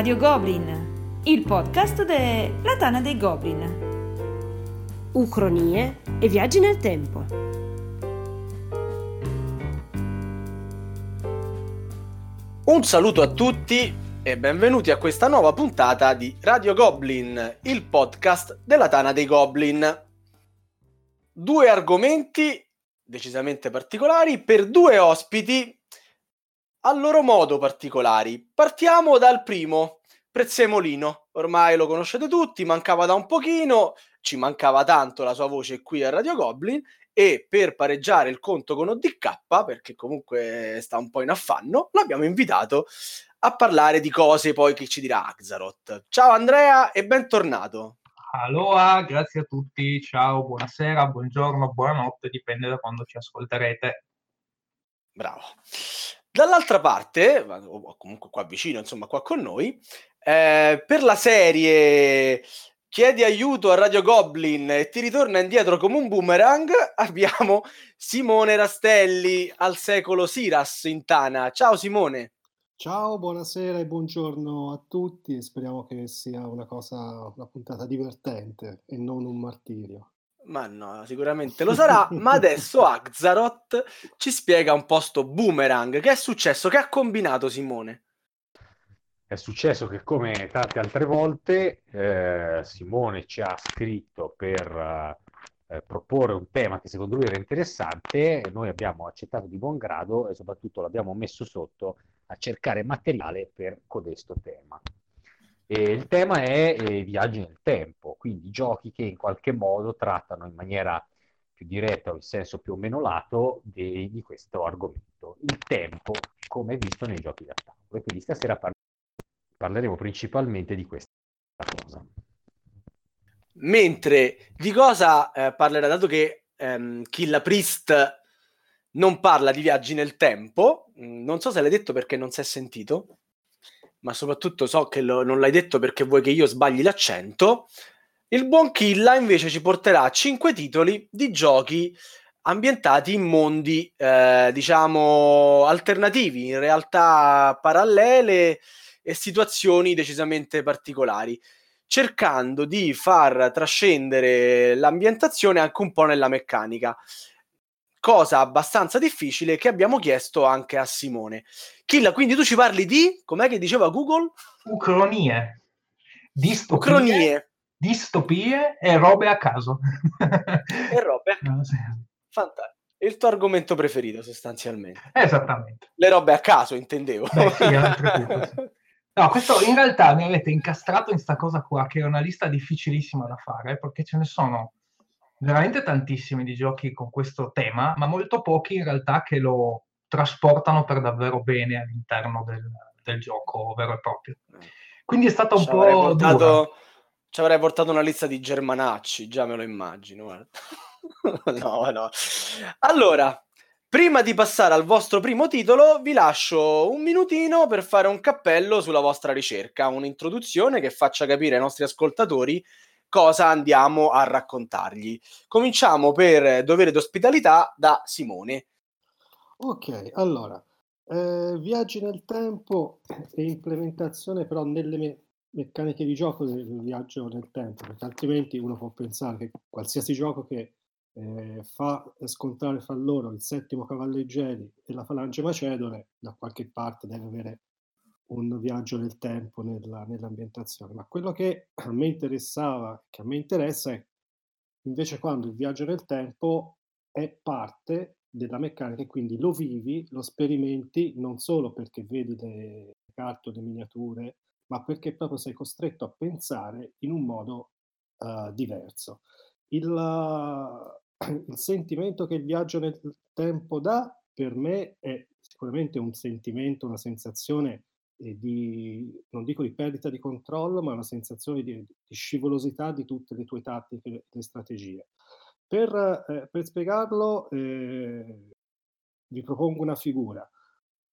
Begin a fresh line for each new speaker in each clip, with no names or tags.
Radio Goblin, il podcast della Tana dei Goblin.
Ucronie e viaggi nel tempo.
Un saluto a tutti e benvenuti a questa nuova puntata di Radio Goblin, il podcast della Tana dei Goblin. Due argomenti decisamente particolari per due ospiti a loro modo particolari. Partiamo dal primo, Prezzemolino. Ormai lo conoscete tutti, mancava da un pochino, ci mancava tanto la sua voce qui a Radio Goblin e per pareggiare il conto con ODK, perché comunque sta un po' in affanno, l'abbiamo invitato a parlare di cose poi che ci dirà Axaroth. Ciao Andrea e bentornato.
Aloha, grazie a tutti, ciao, buonasera, buongiorno, buonanotte, dipende da quando ci ascolterete.
Bravo. Dall'altra parte, o comunque qua vicino, insomma, qua con noi, eh, per la serie Chiedi aiuto a Radio Goblin e ti ritorna indietro come un boomerang, abbiamo Simone Rastelli al secolo Siras in Tana. Ciao Simone.
Ciao, buonasera e buongiorno a tutti. Speriamo che sia una cosa, una puntata divertente e non un martirio.
Ma no, sicuramente lo sarà. ma adesso Axaroth ci spiega un po' sto boomerang. Che è successo? Che ha combinato Simone?
È successo che, come tante altre volte, eh, Simone ci ha scritto per eh, proporre un tema che secondo lui era interessante. Noi abbiamo accettato di buon grado e soprattutto l'abbiamo messo sotto a cercare materiale per codesto tema. E il tema è eh, viaggi nel tempo, quindi giochi che in qualche modo trattano in maniera più diretta o in senso più o meno lato di, di questo argomento. Il tempo, come visto nei giochi da tavolo. E quindi stasera par- parleremo principalmente di questa cosa.
Mentre di cosa eh, parlerà, dato che ehm, Killa Priest non parla di viaggi nel tempo, mm, non so se l'hai detto perché non si è sentito, ma soprattutto so che lo, non l'hai detto perché vuoi che io sbagli l'accento. Il buon Killa invece ci porterà a 5 titoli di giochi ambientati in mondi, eh, diciamo, alternativi, in realtà parallele e situazioni decisamente particolari, cercando di far trascendere l'ambientazione anche un po' nella meccanica cosa abbastanza difficile che abbiamo chiesto anche a Simone. Killa, quindi tu ci parli di, com'è che diceva Google?
Ucronie.
Distopie, Ucronie.
Distopie e robe a caso.
e robe a caso. Fantastico. Il tuo argomento preferito sostanzialmente.
Esattamente.
Le robe a caso, intendevo.
Beh, sì, no, questo in realtà mi avete incastrato in sta cosa qua, che è una lista difficilissima da fare, perché ce ne sono veramente tantissimi di giochi con questo tema, ma molto pochi in realtà che lo trasportano per davvero bene all'interno del, del gioco vero e proprio. Quindi è stato un ci po' portato,
Ci avrei portato una lista di germanacci, già me lo immagino. no, no. Allora, prima di passare al vostro primo titolo, vi lascio un minutino per fare un cappello sulla vostra ricerca, un'introduzione che faccia capire ai nostri ascoltatori cosa andiamo a raccontargli. Cominciamo per dovere d'ospitalità da Simone.
Ok, allora, eh, viaggi nel tempo e implementazione però nelle me- meccaniche di gioco del viaggio nel tempo, perché altrimenti uno può pensare che qualsiasi gioco che eh, fa scontrare fra loro il settimo cavalleggeri e la falange macedone da qualche parte deve avere un viaggio nel tempo nella, nell'ambientazione, ma quello che a me interessava, che a me interessa è invece quando il viaggio nel tempo è parte della meccanica e quindi lo vivi, lo sperimenti non solo perché vedi le carte le miniature, ma perché proprio sei costretto a pensare in un modo uh, diverso. Il, uh, il sentimento che il viaggio nel tempo dà per me è sicuramente un sentimento, una sensazione di, non dico di perdita di controllo, ma una sensazione di, di scivolosità di tutte le tue tattiche e strategie. Per, eh, per spiegarlo, eh, vi propongo una figura.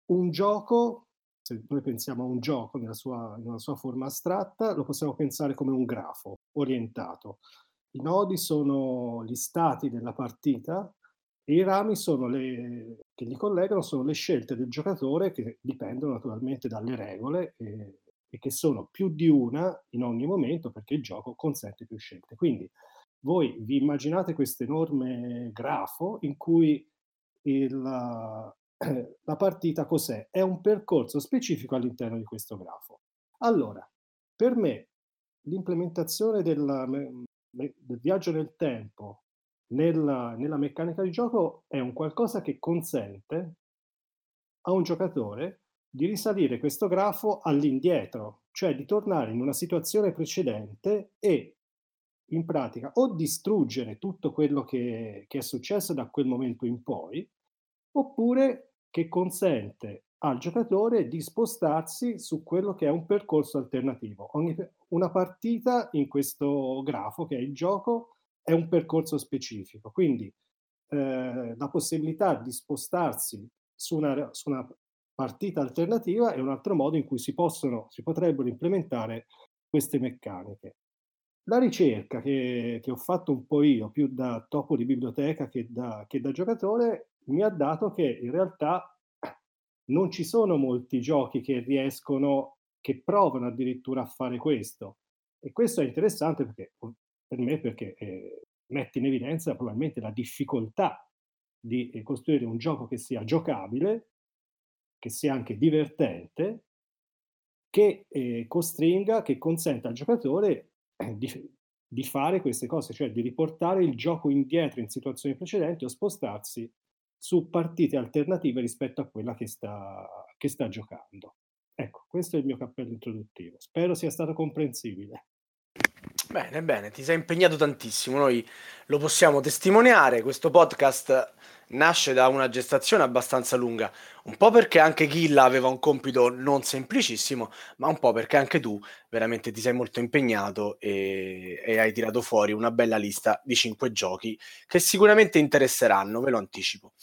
Un gioco, se noi pensiamo a un gioco nella sua, nella sua forma astratta, lo possiamo pensare come un grafo orientato. I nodi sono gli stati della partita i rami le, che li collegano sono le scelte del giocatore che dipendono naturalmente dalle regole e e che sono più di una in ogni momento perché il gioco consente più scelte. Quindi voi vi immaginate questo enorme grafo in cui il, la partita cos'è? È un percorso specifico all'interno di questo grafo. Allora, per me l'implementazione del, del viaggio nel tempo nella, nella meccanica di gioco è un qualcosa che consente a un giocatore di risalire questo grafo all'indietro, cioè di tornare in una situazione precedente e in pratica o distruggere tutto quello che, che è successo da quel momento in poi, oppure che consente al giocatore di spostarsi su quello che è un percorso alternativo. Ogni, una partita in questo grafo, che è il gioco, è un percorso specifico, quindi eh, la possibilità di spostarsi su una, su una, partita alternativa è un altro modo in cui si, possono, si potrebbero implementare queste meccaniche. La ricerca che, che, ho fatto un po' io, più da topo di biblioteca che da, che da giocatore, mi ha dato che in realtà non ci sono molti giochi che riescono, che provano addirittura a fare questo. E questo è interessante perché, per me perché eh, mette in evidenza probabilmente la difficoltà di eh, costruire un gioco che sia giocabile, che sia anche divertente, che eh, costringa, che consenta al giocatore eh, di, di, fare queste cose, cioè di riportare il gioco indietro in situazioni precedenti o spostarsi su partite alternative rispetto a quella che sta, che sta giocando. Ecco, questo è il mio cappello introduttivo. Spero sia stato comprensibile.
Bene, bene, ti sei impegnato tantissimo, noi lo possiamo testimoniare, questo podcast nasce da una gestazione abbastanza lunga, un po' perché anche Gilla aveva un compito non semplicissimo, ma un po' perché anche tu veramente ti sei molto impegnato e, e hai tirato fuori una bella lista di cinque giochi che sicuramente interesseranno, ve lo anticipo.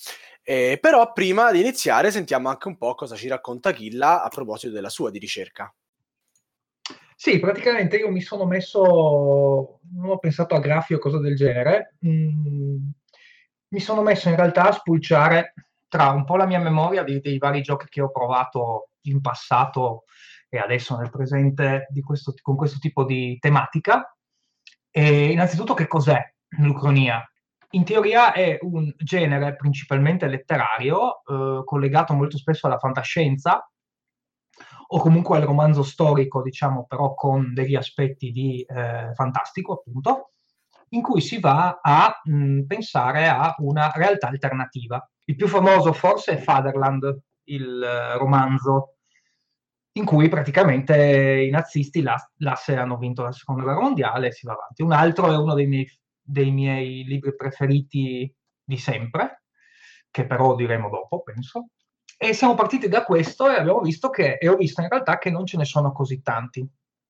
Eh, però prima di iniziare sentiamo anche un po' cosa ci racconta Gilla a proposito della sua di ricerca.
Sì, praticamente io mi sono messo, non ho pensato a grafi o cose del genere, mm, mi sono messo in realtà a spulciare tra un po' la mia memoria dei, dei vari giochi che ho provato in passato e adesso nel presente questo, con questo tipo di tematica. E innanzitutto che cos'è l'Ucronia? In teoria è un genere principalmente letterario, eh, collegato molto spesso alla fantascienza, o comunque al romanzo storico, diciamo, però con degli aspetti di eh, fantastico, appunto, in cui si va a mh, pensare a una realtà alternativa. Il più famoso forse è Fatherland, il uh, romanzo in cui praticamente i nazisti l'asse hanno vinto la seconda guerra mondiale e si va avanti. Un altro è uno dei miei, dei miei libri preferiti di sempre, che però diremo dopo, penso, e siamo partiti da questo e abbiamo visto che, e ho visto in realtà che non ce ne sono così tanti.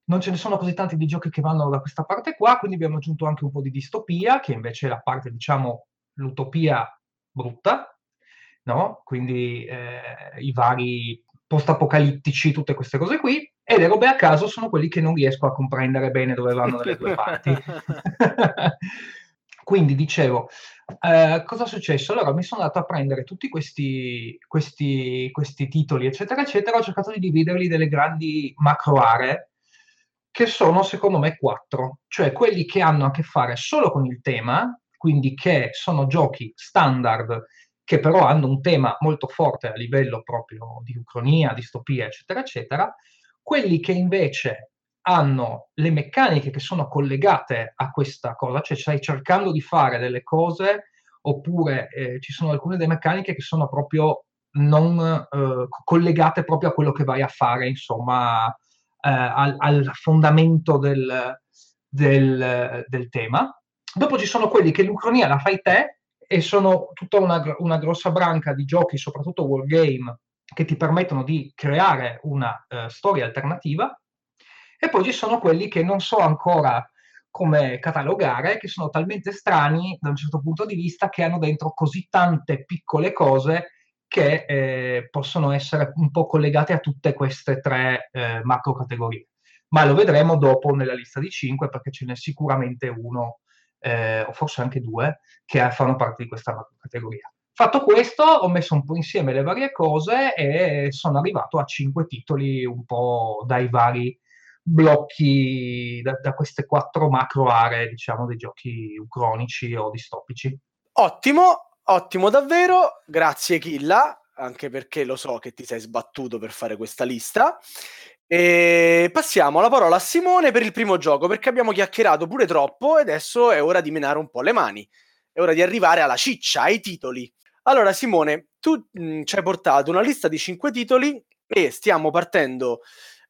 Non ce ne sono così tanti di giochi che vanno da questa parte qua, quindi abbiamo aggiunto anche un po' di distopia, che invece è la parte, diciamo, l'utopia brutta, no? Quindi eh, i vari post-apocalittici, tutte queste cose qui, e le robe a caso sono quelli che non riesco a comprendere bene dove vanno dalle due parti. Quindi dicevo, eh, cosa è successo? Allora mi sono andato a prendere tutti questi, questi, questi titoli, eccetera, eccetera, ho cercato di dividerli delle grandi macro aree, che sono secondo me quattro, cioè quelli che hanno a che fare solo con il tema, quindi che sono giochi standard che però hanno un tema molto forte a livello proprio di ucronia, distopia, eccetera, eccetera, quelli che invece hanno le meccaniche che sono collegate a questa cosa, cioè stai cercando di fare delle cose oppure eh, ci sono alcune delle meccaniche che sono proprio non eh, collegate proprio a quello che vai a fare, insomma, eh, al, al, fondamento del, del, del, tema. Dopo ci sono quelli che l'ucronia la fai te e sono tutta una, una grossa branca di giochi, soprattutto wargame, che ti permettono di creare una uh, storia alternativa e poi ci sono quelli che non so ancora come catalogare, che sono talmente strani da un certo punto di vista che hanno dentro così tante piccole cose che eh, possono essere un po' collegate a tutte queste tre eh, macro categorie. Ma lo vedremo dopo nella lista di cinque perché ce n'è sicuramente uno, eh, o forse anche due, che fanno parte di questa macro categoria. Fatto questo, ho messo un po' insieme le varie cose e sono arrivato a cinque titoli un po' dai vari blocchi, da, da queste quattro macro aree, diciamo, dei giochi cronici o distopici.
Ottimo, ottimo davvero, grazie Killa, anche perché lo so che ti sei sbattuto per fare questa lista. E passiamo la parola a Simone per il primo gioco, perché abbiamo chiacchierato pure troppo e adesso è ora di menare un po' le mani. È ora di arrivare alla ciccia, ai titoli. Allora, Simone, tu mh, ci hai portato una lista di cinque titoli e stiamo partendo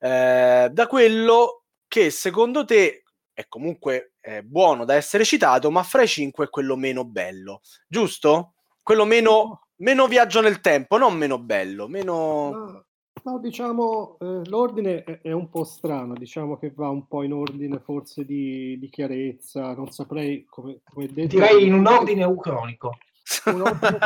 eh, da quello che secondo te è comunque eh, buono da essere citato, ma fra i cinque è quello meno bello, giusto? Quello meno, meno viaggio nel tempo, non meno bello, meno...
No, no diciamo, eh, l'ordine è, è, un po' strano, diciamo che va un po' in ordine forse di, di chiarezza, non saprei come, come
detto... Direi in un ordine ucronico. Un ordine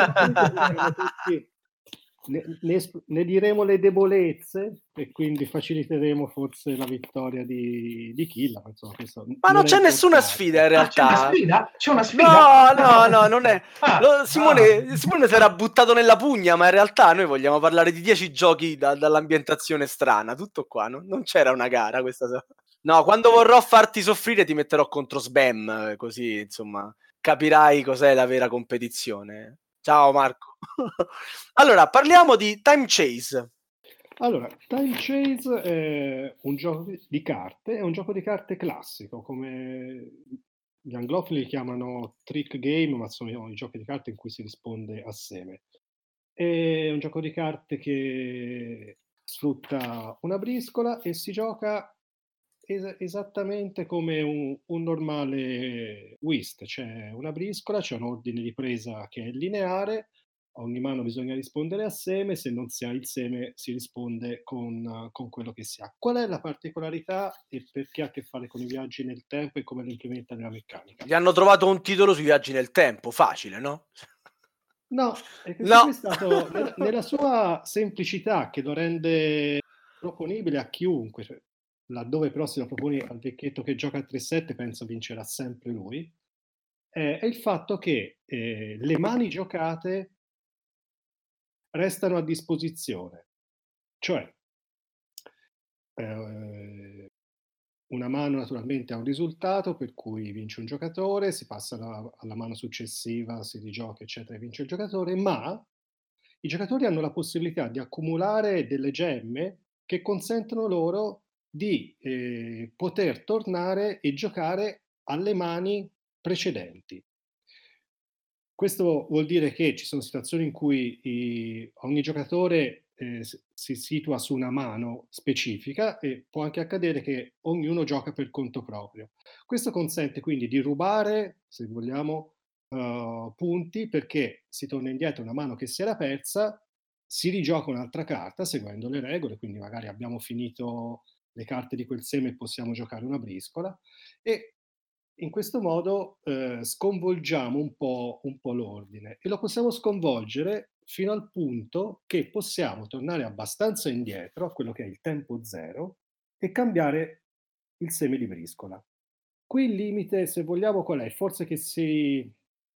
ne, ne, ne, diremo le debolezze e quindi faciliteremo forse la vittoria di, di Killa. Insomma,
ma non c'è nessuna sfida in realtà.
Ah, c'è, una sfida? c'è una sfida?
No, no, no, non è. Ah, Lo, Simone, ah. Simone si era buttato nella pugna, ma in realtà noi vogliamo parlare di 10 giochi da, dall'ambientazione strana. Tutto qua, no? non c'era una gara questa sera. No, quando vorrò farti soffrire ti metterò contro Sbam, così insomma capirai cos'è la vera competizione. Ciao Marco. allora, parliamo di Time Chase.
Allora, Time Chase è un gioco di carte, è un gioco di carte classico, come gli anglofili li chiamano trick game, ma sono i giochi di carte in cui si risponde assieme. È un gioco di carte che sfrutta una briscola e si gioca es- esattamente come un, un, normale whist, c'è una briscola, c'è un ordine di presa che è lineare, ogni mano bisogna rispondere assieme, se non si ha il seme si risponde con, con, quello che si ha. Qual è la particolarità e perché ha a che fare con i viaggi nel tempo e come lo implementa nella meccanica?
Gli hanno trovato un titolo sui viaggi nel tempo, facile, no?
No, è che no. è stato nella, nella sua semplicità che lo rende proponibile a chiunque, cioè, laddove però se lo proponi al vecchietto che gioca a 3-7, penso vincerà sempre lui, eh, è il fatto che eh, le mani giocate restano a disposizione. Cioè, eh, una mano naturalmente ha un risultato per cui vince un giocatore, si passa alla, alla mano successiva, si rigioca, eccetera, e vince il giocatore, ma i giocatori hanno la possibilità di accumulare delle gemme che consentono loro di eh, poter tornare e giocare alle mani precedenti. Questo vuol dire che ci sono situazioni in cui i, ogni giocatore eh, si situa su una mano specifica e può anche accadere che ognuno gioca per conto proprio. Questo consente quindi di rubare, se vogliamo, uh, punti perché si torna indietro una mano che si era persa, si rigioca un'altra carta seguendo le regole, quindi magari abbiamo finito le carte di quel seme possiamo giocare una briscola e in questo modo eh, sconvolgiamo un po', un po' l'ordine e lo possiamo sconvolgere fino al punto che possiamo tornare abbastanza indietro a quello che è il tempo zero e cambiare il seme di briscola. Qui il limite, se vogliamo, qual è? Forse che si,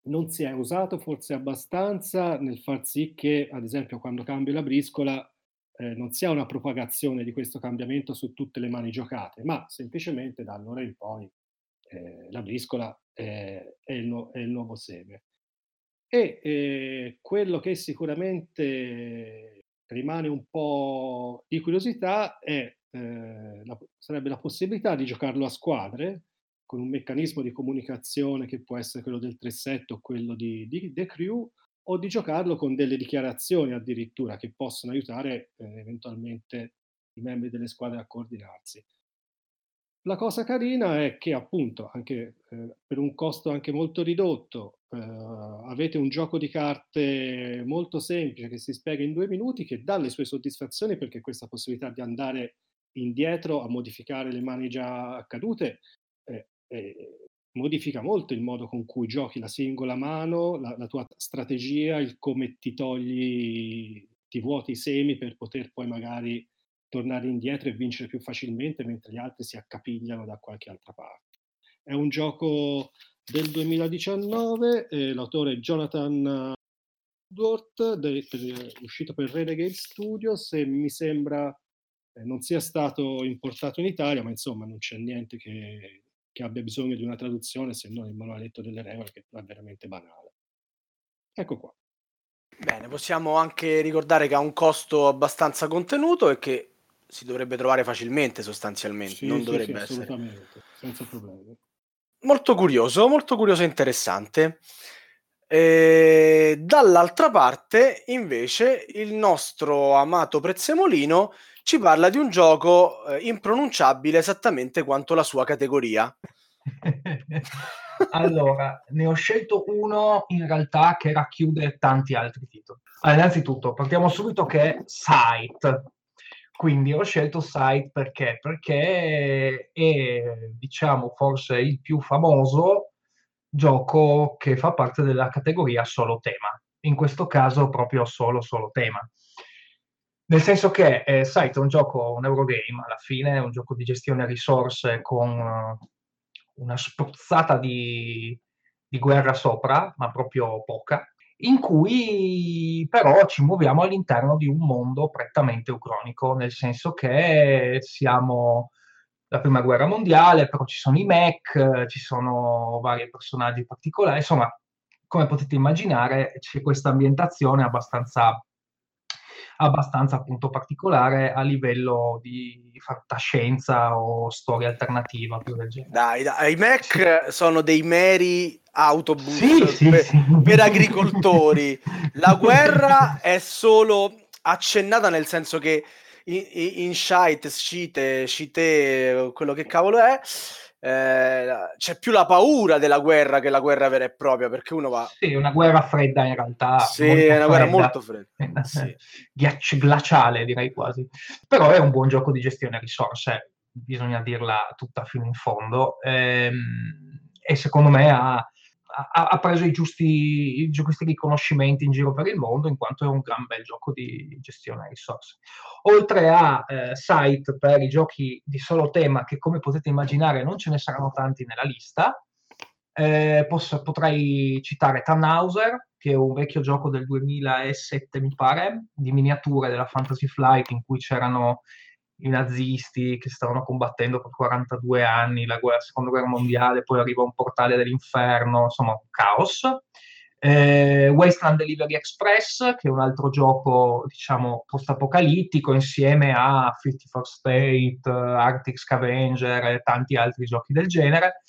non si è usato forse abbastanza nel far sì che, ad esempio, quando cambio la briscola eh, non sia una propagazione di questo cambiamento su tutte le mani giocate, ma semplicemente da allora in poi eh, la briscola è, è, il nu- è, il nuovo seme. E eh, quello che sicuramente rimane un po' di curiosità è, eh, la, sarebbe la possibilità di giocarlo a squadre con un meccanismo di comunicazione che può essere quello del 3-7 o quello di, di The Crew, o di giocarlo con delle dichiarazioni addirittura che possono aiutare eh, eventualmente i membri delle squadre a coordinarsi. La cosa carina è che appunto anche eh, per un costo anche molto ridotto eh, avete un gioco di carte molto semplice che si spiega in due minuti che dà le sue soddisfazioni perché questa possibilità di andare indietro a modificare le mani già accadute eh, modifica molto il modo con cui giochi la singola mano, la, la tua strategia, il come ti togli, ti vuoti i semi per poter poi magari tornare indietro e vincere più facilmente mentre gli altri si accapigliano da qualche altra parte. È un gioco del 2019, eh, l'autore è Jonathan Woodward, de, per, uscito per Renegade Studios e mi sembra eh, non sia stato importato in Italia, ma insomma non c'è niente che, che abbia bisogno di una traduzione se non il manualetto delle regole che è veramente banale. Ecco qua.
Bene, possiamo anche ricordare che ha un costo abbastanza contenuto e che si dovrebbe trovare facilmente sostanzialmente,
Sì,
non
sì,
dovrebbe
sì,
essere.
assolutamente, senza problemi.
Molto curioso, molto curioso e interessante. E dall'altra parte, invece, il nostro amato Prezzemolino ci parla di un gioco eh, impronunciabile esattamente quanto la sua categoria.
allora, ne ho scelto uno in realtà che racchiude tanti altri titoli. Allora, innanzitutto, partiamo subito che è Sight. Quindi ho scelto Sight perché? Perché è, diciamo, forse il più famoso gioco che fa parte della categoria solo tema. In questo caso proprio solo solo tema. Nel senso che eh, Sight è un gioco, un Eurogame, alla fine è un gioco di gestione risorse con uh, una spruzzata di, di guerra sopra, ma proprio poca, in cui però ci muoviamo all'interno di un mondo prettamente ucronico, nel senso che siamo la prima guerra mondiale, però ci sono i mech, ci sono vari personaggi particolari, insomma, come potete immaginare, c'è questa ambientazione abbastanza abbastanza appunto particolare a livello di fantascienza o storia alternativa più del genere.
Dai, dai, i Mac sì. sono dei meri autobus
sì, sì,
per, per agricoltori. La guerra è solo accennata nel senso che in, in Shite, Scite, Scite, quello che cavolo è, eh, c'è più la paura della guerra che la guerra vera e propria perché uno va
sì una guerra fredda in realtà
sì è una fredda. guerra molto fredda
sì. Ghiaccio glaciale direi quasi però è un buon gioco di gestione risorse bisogna dirla tutta fino in fondo ehm, e secondo me ha, ha, ha preso i giusti, i giusti riconoscimenti in giro per il mondo in quanto è un gran bel gioco di gestione risorse. Oltre a eh, site per i giochi di solo tema, che come potete immaginare non ce ne saranno tanti nella lista, eh, posso, potrei citare Tannhauser, che è un vecchio gioco del 2007, mi pare, di miniature della Fantasy Flight, in cui c'erano i nazisti che stavano combattendo per 42 anni la, guerra, la seconda guerra mondiale, poi arriva un portale dell'inferno, insomma, un caos. Eh, Wasteland Delivery Express, che è un altro gioco, diciamo, post-apocalittico, insieme a 54 State, Arctic Scavenger e tanti altri giochi del genere.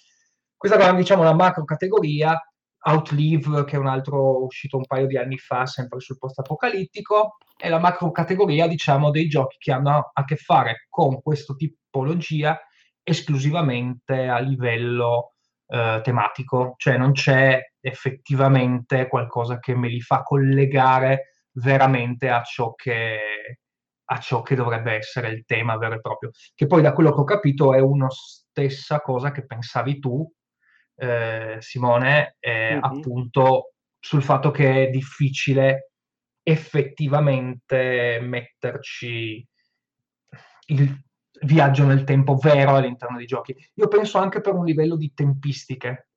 Questa è, diciamo, una macro categoria. Outlive, che è un altro uscito un paio di anni fa, sempre sul post-apocalittico, è la macro categoria, diciamo, dei giochi che hanno a che fare con questa tipologia esclusivamente a livello eh, tematico, cioè non c'è effettivamente qualcosa che me li fa collegare veramente a ciò che, a ciò che dovrebbe essere il tema vero e proprio. Che poi da quello che ho capito è una stessa cosa che pensavi tu, eh, Simone, eh, mm-hmm. appunto sul fatto che è difficile effettivamente metterci il viaggio nel tempo vero all'interno dei giochi. Io penso anche per un livello di tempistiche,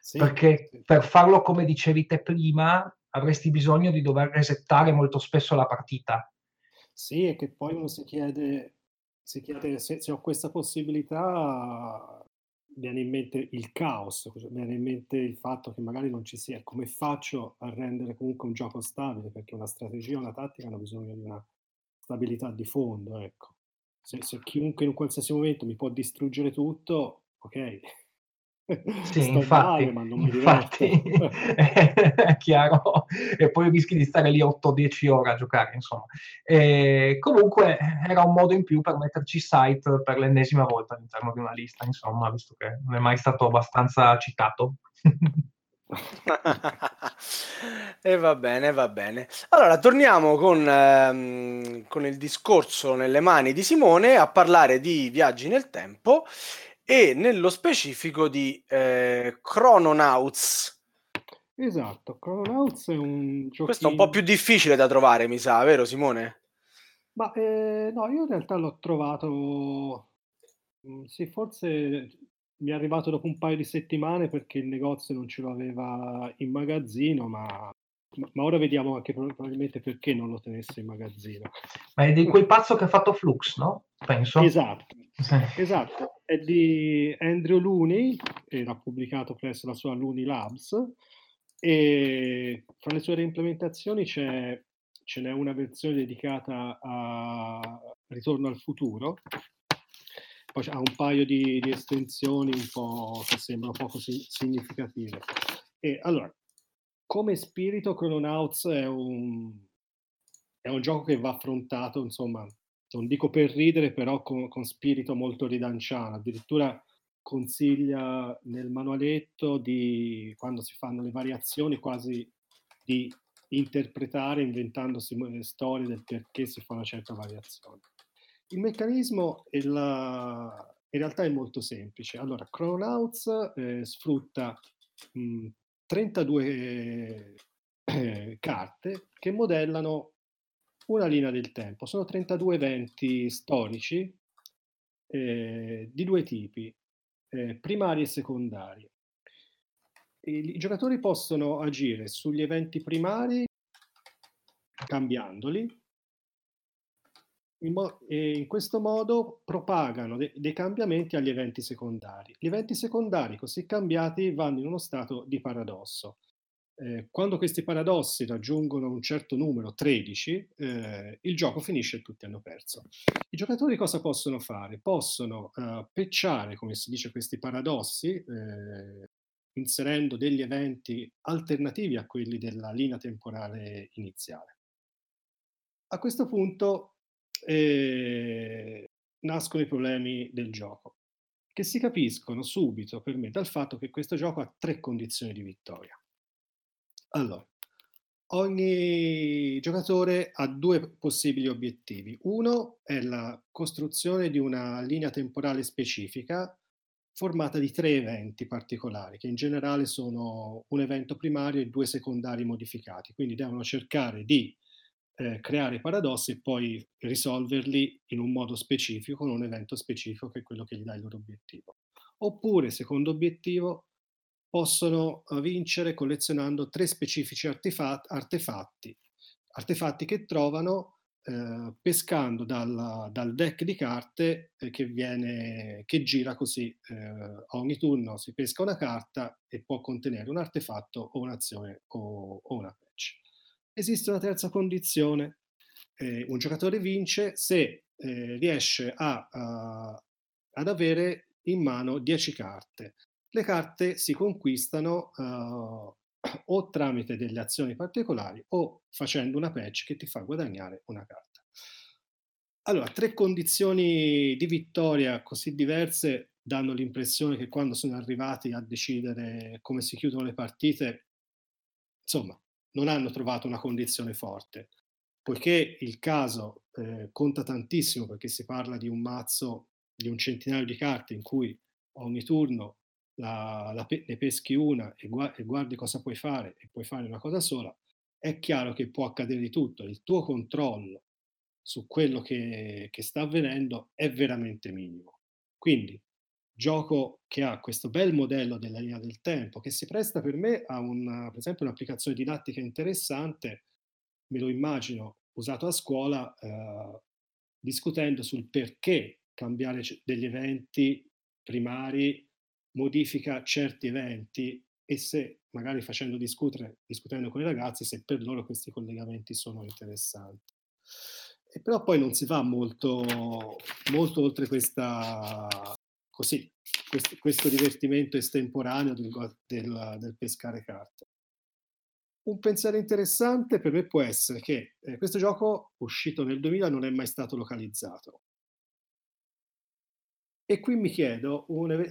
sì, perché per farlo come dicevi te prima avresti bisogno di dover resettare molto spesso la partita.
Sì, e che poi uno si chiede, si chiede se, se ho questa possibilità, viene in mente il caos, viene in mente il fatto che magari non ci sia. Come faccio a rendere comunque un gioco stabile? Perché una strategia, una tattica hanno bisogno di una stabilità di fondo, ecco se, se chiunque in qualsiasi momento mi può distruggere tutto, ok.
Sì, infatti, male, infatti è chiaro, e poi rischi di stare lì 8-10 ore a giocare, insomma. E comunque era un modo in più per metterci site per l'ennesima volta all'interno di una lista, insomma, visto che non è mai stato abbastanza citato.
e va bene, va bene. Allora, torniamo con, ehm, con il discorso nelle mani di Simone a parlare di viaggi nel tempo e nello specifico di eh, Chrononauts.
Esatto, Chrononauts è un gioco.
Questo è un po' più difficile da trovare, mi sa, vero Simone?
Ma eh, no, io in realtà l'ho trovato. Mm, sì, forse mi è arrivato dopo un paio di settimane perché il negozio non ce l'aveva in magazzino, ma ma, ora vediamo anche probabilmente perché non lo tenesse in magazzino.
Ma è di quel pazzo che ha fatto Flux, no? Penso.
Esatto, esatto. È di Andrew Looney, era pubblicato presso la sua Looney Labs e fra le sue reimplementazioni c'è, ce n'è una versione dedicata a Ritorno al futuro, poi ha un paio di, di estensioni un po' che sembrano poco si- significative. E allora, come spirito Chrononauts è un, è un gioco che va affrontato, insomma, non dico per ridere, però con, con spirito molto ridanciano. Addirittura consiglia nel manualetto di quando si fanno le variazioni quasi di interpretare inventandosi storie del perché si fa una certa variazione. Il meccanismo la, in realtà è molto semplice. Allora, Chrononauts eh, sfrutta mh, 32 eh, carte che modellano una linea del tempo. Sono 32 eventi storici eh, di due tipi, eh, primari e secondari. I, I giocatori possono agire sugli eventi primari cambiandoli in, mo- in, questo modo propagano de- dei cambiamenti agli eventi secondari. Gli eventi secondari così cambiati vanno in uno stato di paradosso. Eh, quando questi paradossi raggiungono un certo numero, 13, eh, il gioco finisce e tutti hanno perso. I giocatori cosa possono fare? Possono uh, pecciare, come si dice, questi paradossi, eh, inserendo degli eventi alternativi a quelli della linea temporale iniziale. A questo punto eh, nascono i problemi del gioco, che si capiscono subito per me dal fatto che questo gioco ha tre condizioni di vittoria. Allora, ogni giocatore ha due possibili obiettivi. Uno è la costruzione di una linea temporale specifica formata di tre eventi particolari, che in generale sono un evento primario e due secondari modificati, quindi devono cercare di eh, creare paradossi e poi risolverli in un modo specifico, con un evento specifico che è quello che gli dà il loro obiettivo. Oppure, secondo obiettivo, possono eh, vincere collezionando tre specifici artefatti, artefatti, artefatti che trovano eh, pescando dal, dal, deck di carte eh, che, viene, che gira così. Eh, ogni turno si pesca una carta e può contenere un artefatto o un'azione o, o una patch. Esiste una terza condizione. Eh, un giocatore vince se eh, riesce a, a, ad avere in mano 10 carte. Le carte si conquistano uh, o tramite delle azioni particolari o facendo una patch che ti fa guadagnare una carta. Allora, tre condizioni di vittoria così diverse danno l'impressione che quando sono arrivati a decidere come si chiudono le partite, insomma, non hanno trovato una condizione forte, poiché il caso eh, conta tantissimo perché si parla di un mazzo di un centinaio di carte in cui ogni turno la, la, ne peschi una e, gu- e guardi cosa puoi fare e puoi fare una cosa sola, è chiaro che può accadere di tutto. Il tuo controllo su quello che, che sta avvenendo è veramente minimo. Quindi gioco che ha questo bel modello della linea del tempo, che si presta per me a una, per esempio un'applicazione didattica interessante, me lo immagino usato a scuola, eh, discutendo sul perché cambiare degli eventi primari modifica certi eventi e se magari facendo discutere, discutendo con i ragazzi, se per loro questi collegamenti sono interessanti. E però poi non si va molto, molto oltre questa, così, questo, questo divertimento estemporaneo del, del, del, pescare carte. Un pensiero interessante per me può essere che eh, questo gioco, uscito nel 2000, non è mai stato localizzato. E qui mi chiedo un,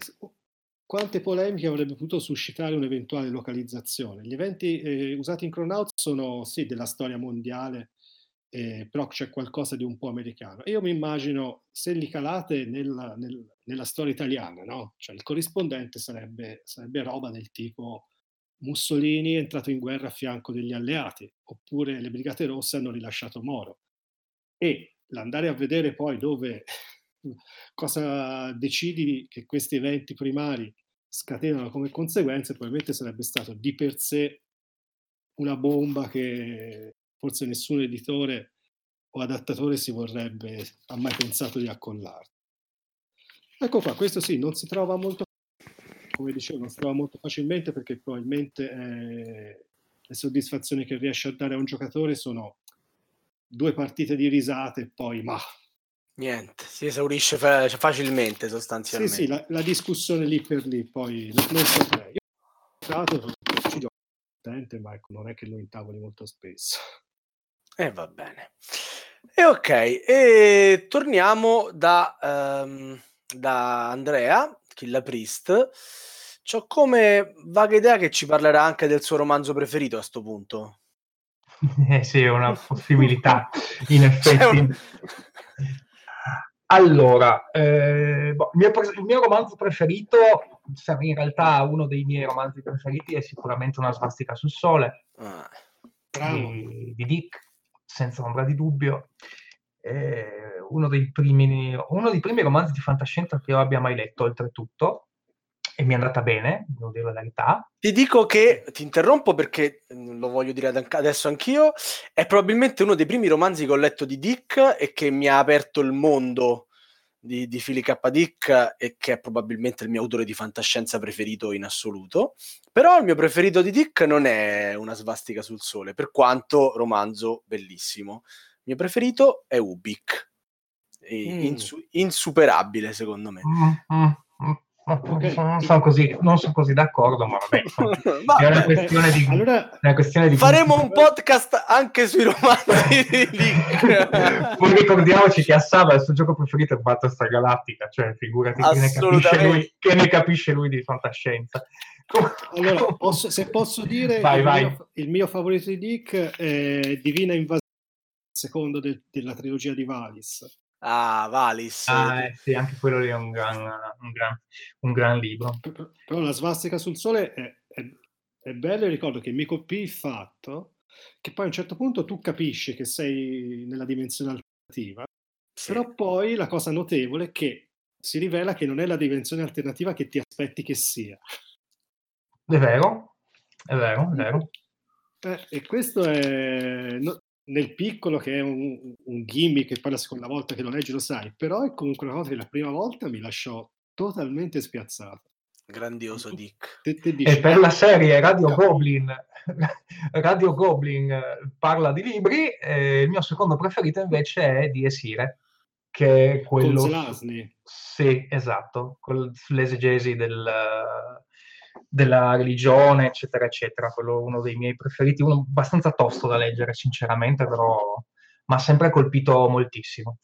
quante polemiche avrebbe potuto suscitare un'eventuale localizzazione. Gli eventi eh, usati in Chronouts sono sì della storia mondiale eh, però c'è qualcosa di un po' americano. Io mi immagino se li calate nella, nel, nella storia italiana, no? Cioè il corrispondente sarebbe, sarebbe roba del tipo Mussolini è entrato in guerra a fianco degli alleati, oppure le Brigate Rosse hanno rilasciato Moro. E l'andare a vedere poi dove, cosa decidi che questi eventi primari scatenano come conseguenze, probabilmente sarebbe stato di per sé una bomba che forse nessun editore o adattatore si vorrebbe, ha mai pensato di accollare. Ecco qua, questo sì, non si trova molto, come dicevo, non si trova molto facilmente perché probabilmente eh, le soddisfazioni che riesce a dare a un giocatore sono due partite di risate e poi ma
Niente, si esaurisce fa- facilmente sostanzialmente.
Sì, sì, la, la, discussione lì per lì, poi non saprei. Io ho giocato, ci gioco contente, ma ecco, non è che lo intavoli molto spesso.
E eh, va bene. E ok, e torniamo da, um, da Andrea, Killa Priest. C'ho come vaga idea che ci parlerà anche del suo romanzo preferito a sto punto.
Eh sì, è una possibilità, in effetti. Un... Allora, eh, boh, il, mio, il, mio, romanzo preferito, in realtà uno dei miei romanzi preferiti è sicuramente Una svastica sul sole ah, di, di, Dick, senza ombra di dubbio. Eh, uno, dei primi, uno dei primi romanzi di fantascienza che io abbia mai letto, oltretutto, e mi è andata bene, devo dire la verità.
Ti dico che, ti interrompo perché mm, lo voglio dire adesso anch'io, è probabilmente uno dei primi romanzi che ho letto di Dick e che mi ha aperto il mondo di, di Philip K. Dick e che è probabilmente il mio autore di fantascienza preferito in assoluto. Però il mio preferito di Dick non è Una svastica sul sole, per quanto romanzo bellissimo. Il mio preferito è Ubik. Mm. Insu- insuperabile secondo me.
Mm, mm, mm. Okay. Non, sono così, non sono così d'accordo, ma vabbè, ma, è una questione di,
allora, una questione di faremo un podcast anche sui romanzi di
Link. Poi ricordiamoci che Assava il suo gioco preferito è Battlestar Galactica, cioè figurati che ne, capisce lui, che ne capisce lui di fantascienza.
Allora, posso, se posso dire,
vai,
il,
vai.
Mio, il, Mio, favorito di Dick è Divina Invasione, secondo de, della trilogia di Valis
Ah, Valis.
Ah, eh, sì, anche quello lì è un gran, un gran, un gran libro.
Però la svastica sul sole è, è, è bello e ricordo che mi colpì il fatto che poi a un certo punto tu capisci che sei nella dimensione alternativa, sì. però poi la cosa notevole è che si rivela che non è la dimensione alternativa che ti aspetti che sia.
È vero, è vero, è vero.
Eh, e questo è... No, nel piccolo che è un, un gimmick che poi la seconda volta che lo leggi lo sai, però è comunque una cosa che la prima volta mi lasciò totalmente spiazzato.
Grandioso Dick.
Te, te dici, e per la serie Radio Goblin, Radio Goblin eh, parla di libri, e il mio secondo preferito invece è di Esire, che è quello...
Con Zelasny.
Sì, esatto, sull'esegesi del, della religione, eccetera, eccetera. Quello è uno dei miei preferiti, uno abbastanza tosto da leggere, sinceramente, però mi ha sempre colpito moltissimo.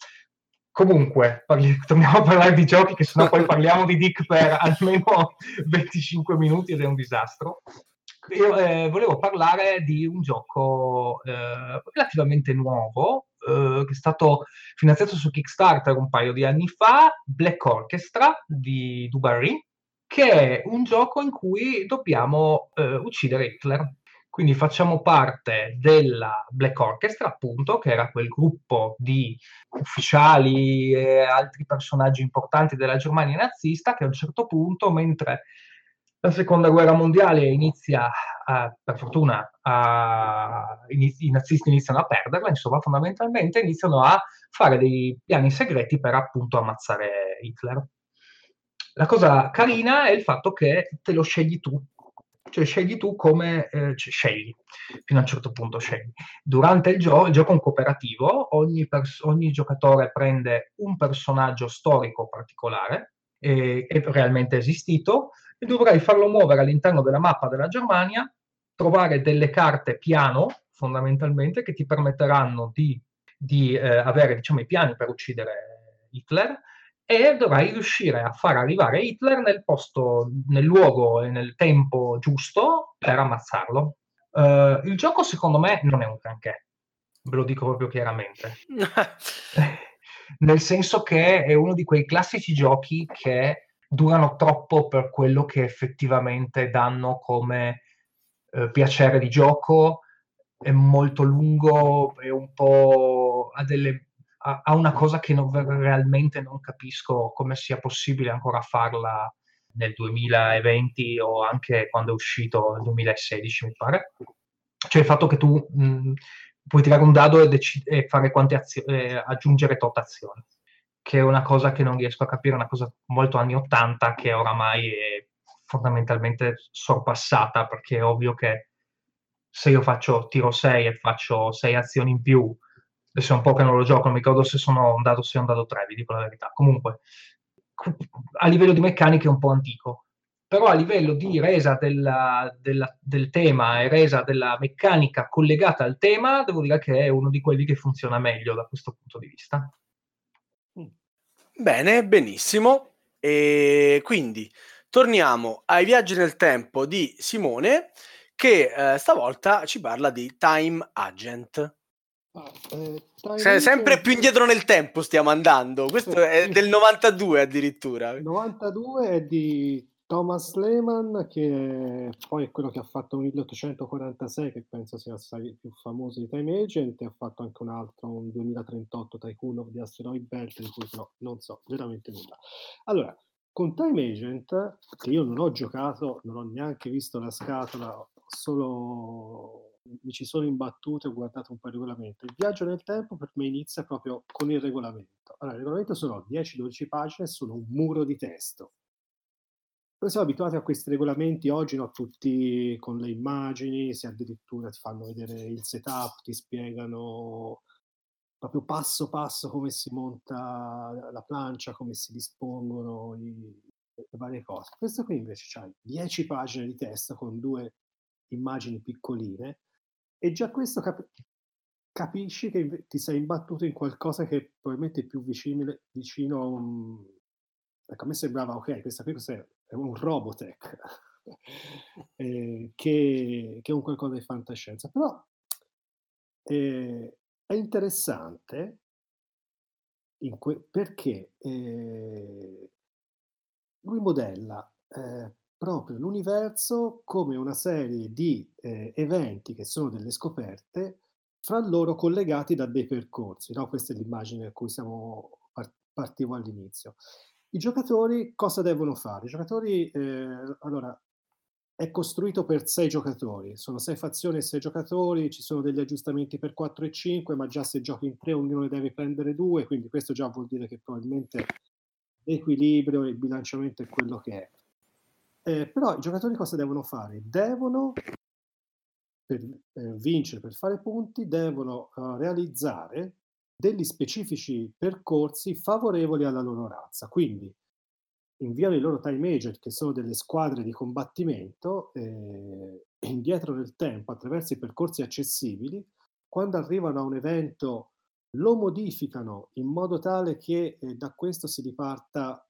Comunque, parli, torniamo a parlare di giochi, che sennò poi parliamo di Dick per almeno 25 minuti ed è un disastro. Io eh, volevo parlare di un gioco eh, relativamente nuovo, eh, che è stato finanziato su Kickstarter un paio di anni fa, Black Orchestra di Dubarry, che è un gioco in cui dobbiamo eh, uccidere Hitler. Quindi facciamo parte della Black Orchestra, appunto, che era quel gruppo di ufficiali e altri personaggi importanti della Germania nazista che a un certo punto, mentre la seconda guerra mondiale inizia, a, per fortuna, a, inizi, i nazisti iniziano a perderla, insomma, fondamentalmente iniziano a fare dei piani segreti per appunto ammazzare Hitler. La cosa carina è il fatto che te lo scegli tu, cioè scegli tu come eh, scegli, fino a un certo punto scegli. Durante il gioco, il gioco un cooperativo, ogni, pers- ogni giocatore prende un personaggio storico particolare, e, è realmente esistito, e dovrai farlo muovere all'interno della mappa della Germania, trovare delle carte piano, fondamentalmente, che ti permetteranno di, di eh, avere diciamo, i piani per uccidere Hitler, e dovrai riuscire a far arrivare Hitler nel posto, nel luogo e nel tempo giusto per ammazzarlo. Uh, il gioco secondo me non è un granché, ve lo dico proprio chiaramente. nel senso che è uno di quei classici giochi che durano troppo per quello che effettivamente danno come uh, piacere di gioco, è molto lungo, è un po' ha delle a, una cosa che non, realmente non capisco come sia possibile ancora farla nel 2020 o anche quando è uscito nel 2016, mi pare. Cioè il fatto che tu mh, puoi tirare un dado e, dec- e fare quante azioni, eh, aggiungere tot azioni, che è una cosa che non riesco a capire, una cosa molto anni 80 che oramai è fondamentalmente sorpassata, perché è ovvio che se io faccio tiro 6 e faccio 6 azioni in più, adesso è un po' che non lo gioco, non mi ricordo se sono un dado 6 o un dado 3, vi dico la verità. Comunque, a livello di meccanica è un po' antico, però a livello di resa della, della, del tema e resa della meccanica collegata al tema, devo dire che è uno di quelli che funziona meglio da questo punto di vista.
Bene, benissimo. E quindi torniamo ai viaggi nel tempo di Simone, che eh, stavolta ci parla di Time Agent. Ah, eh, Se, sempre più indietro nel tempo stiamo andando. Questo è del 92 addirittura.
Il 92 è di Thomas Lehman, che poi è quello che ha fatto 1846, che penso sia assai più famoso di Time Agent, e ha fatto anche un altro, un 2038 Tycoon of the Asteroid Belt, di cui però non so veramente nulla. Allora, con Time Agent, che io non ho giocato, non ho neanche visto la scatola, solo mi ci sono imbattuto e ho guardato un po' il regolamento. Il viaggio nel tempo per me inizia proprio con il regolamento. Allora, il regolamento sono 10-12 pagine, sono un muro di testo. Noi siamo abituati a questi regolamenti oggi, no? tutti con le immagini, se addirittura ti fanno vedere il setup, ti spiegano proprio passo passo come si monta la plancia, come si dispongono i, le varie cose. Questo qui invece ha 10 pagine di testo con due immagini piccoline e già questo cap- capisci che ti sei imbattuto in qualcosa che probabilmente è più vicino, vicino a un... Ecco, a me sembrava, ok, questa qui è un Robotech, eh, che, che, è un qualcosa di fantascienza. Però eh, è interessante que- perché eh, lui modella eh, proprio l'universo come una serie di eh, eventi che sono delle scoperte fra loro collegati da dei percorsi. No? Questa è l'immagine a cui siamo part- partivo all'inizio. I giocatori cosa devono fare? I giocatori, eh, allora, è costruito per sei giocatori, sono sei fazioni e sei giocatori, ci sono degli aggiustamenti per 4 e 5, ma già se giochi in tre ognuno ne deve prendere due, quindi questo già vuol dire che probabilmente l'equilibrio e il bilanciamento è quello che è. Eh, però i giocatori cosa devono fare? Devono, per eh, vincere, per fare punti, devono uh, realizzare degli specifici percorsi favorevoli alla loro razza. Quindi inviano i loro time agent, che sono delle squadre di combattimento, eh, indietro nel tempo attraverso i percorsi accessibili. Quando arrivano a un evento lo modificano in modo tale che eh, da questo si riparta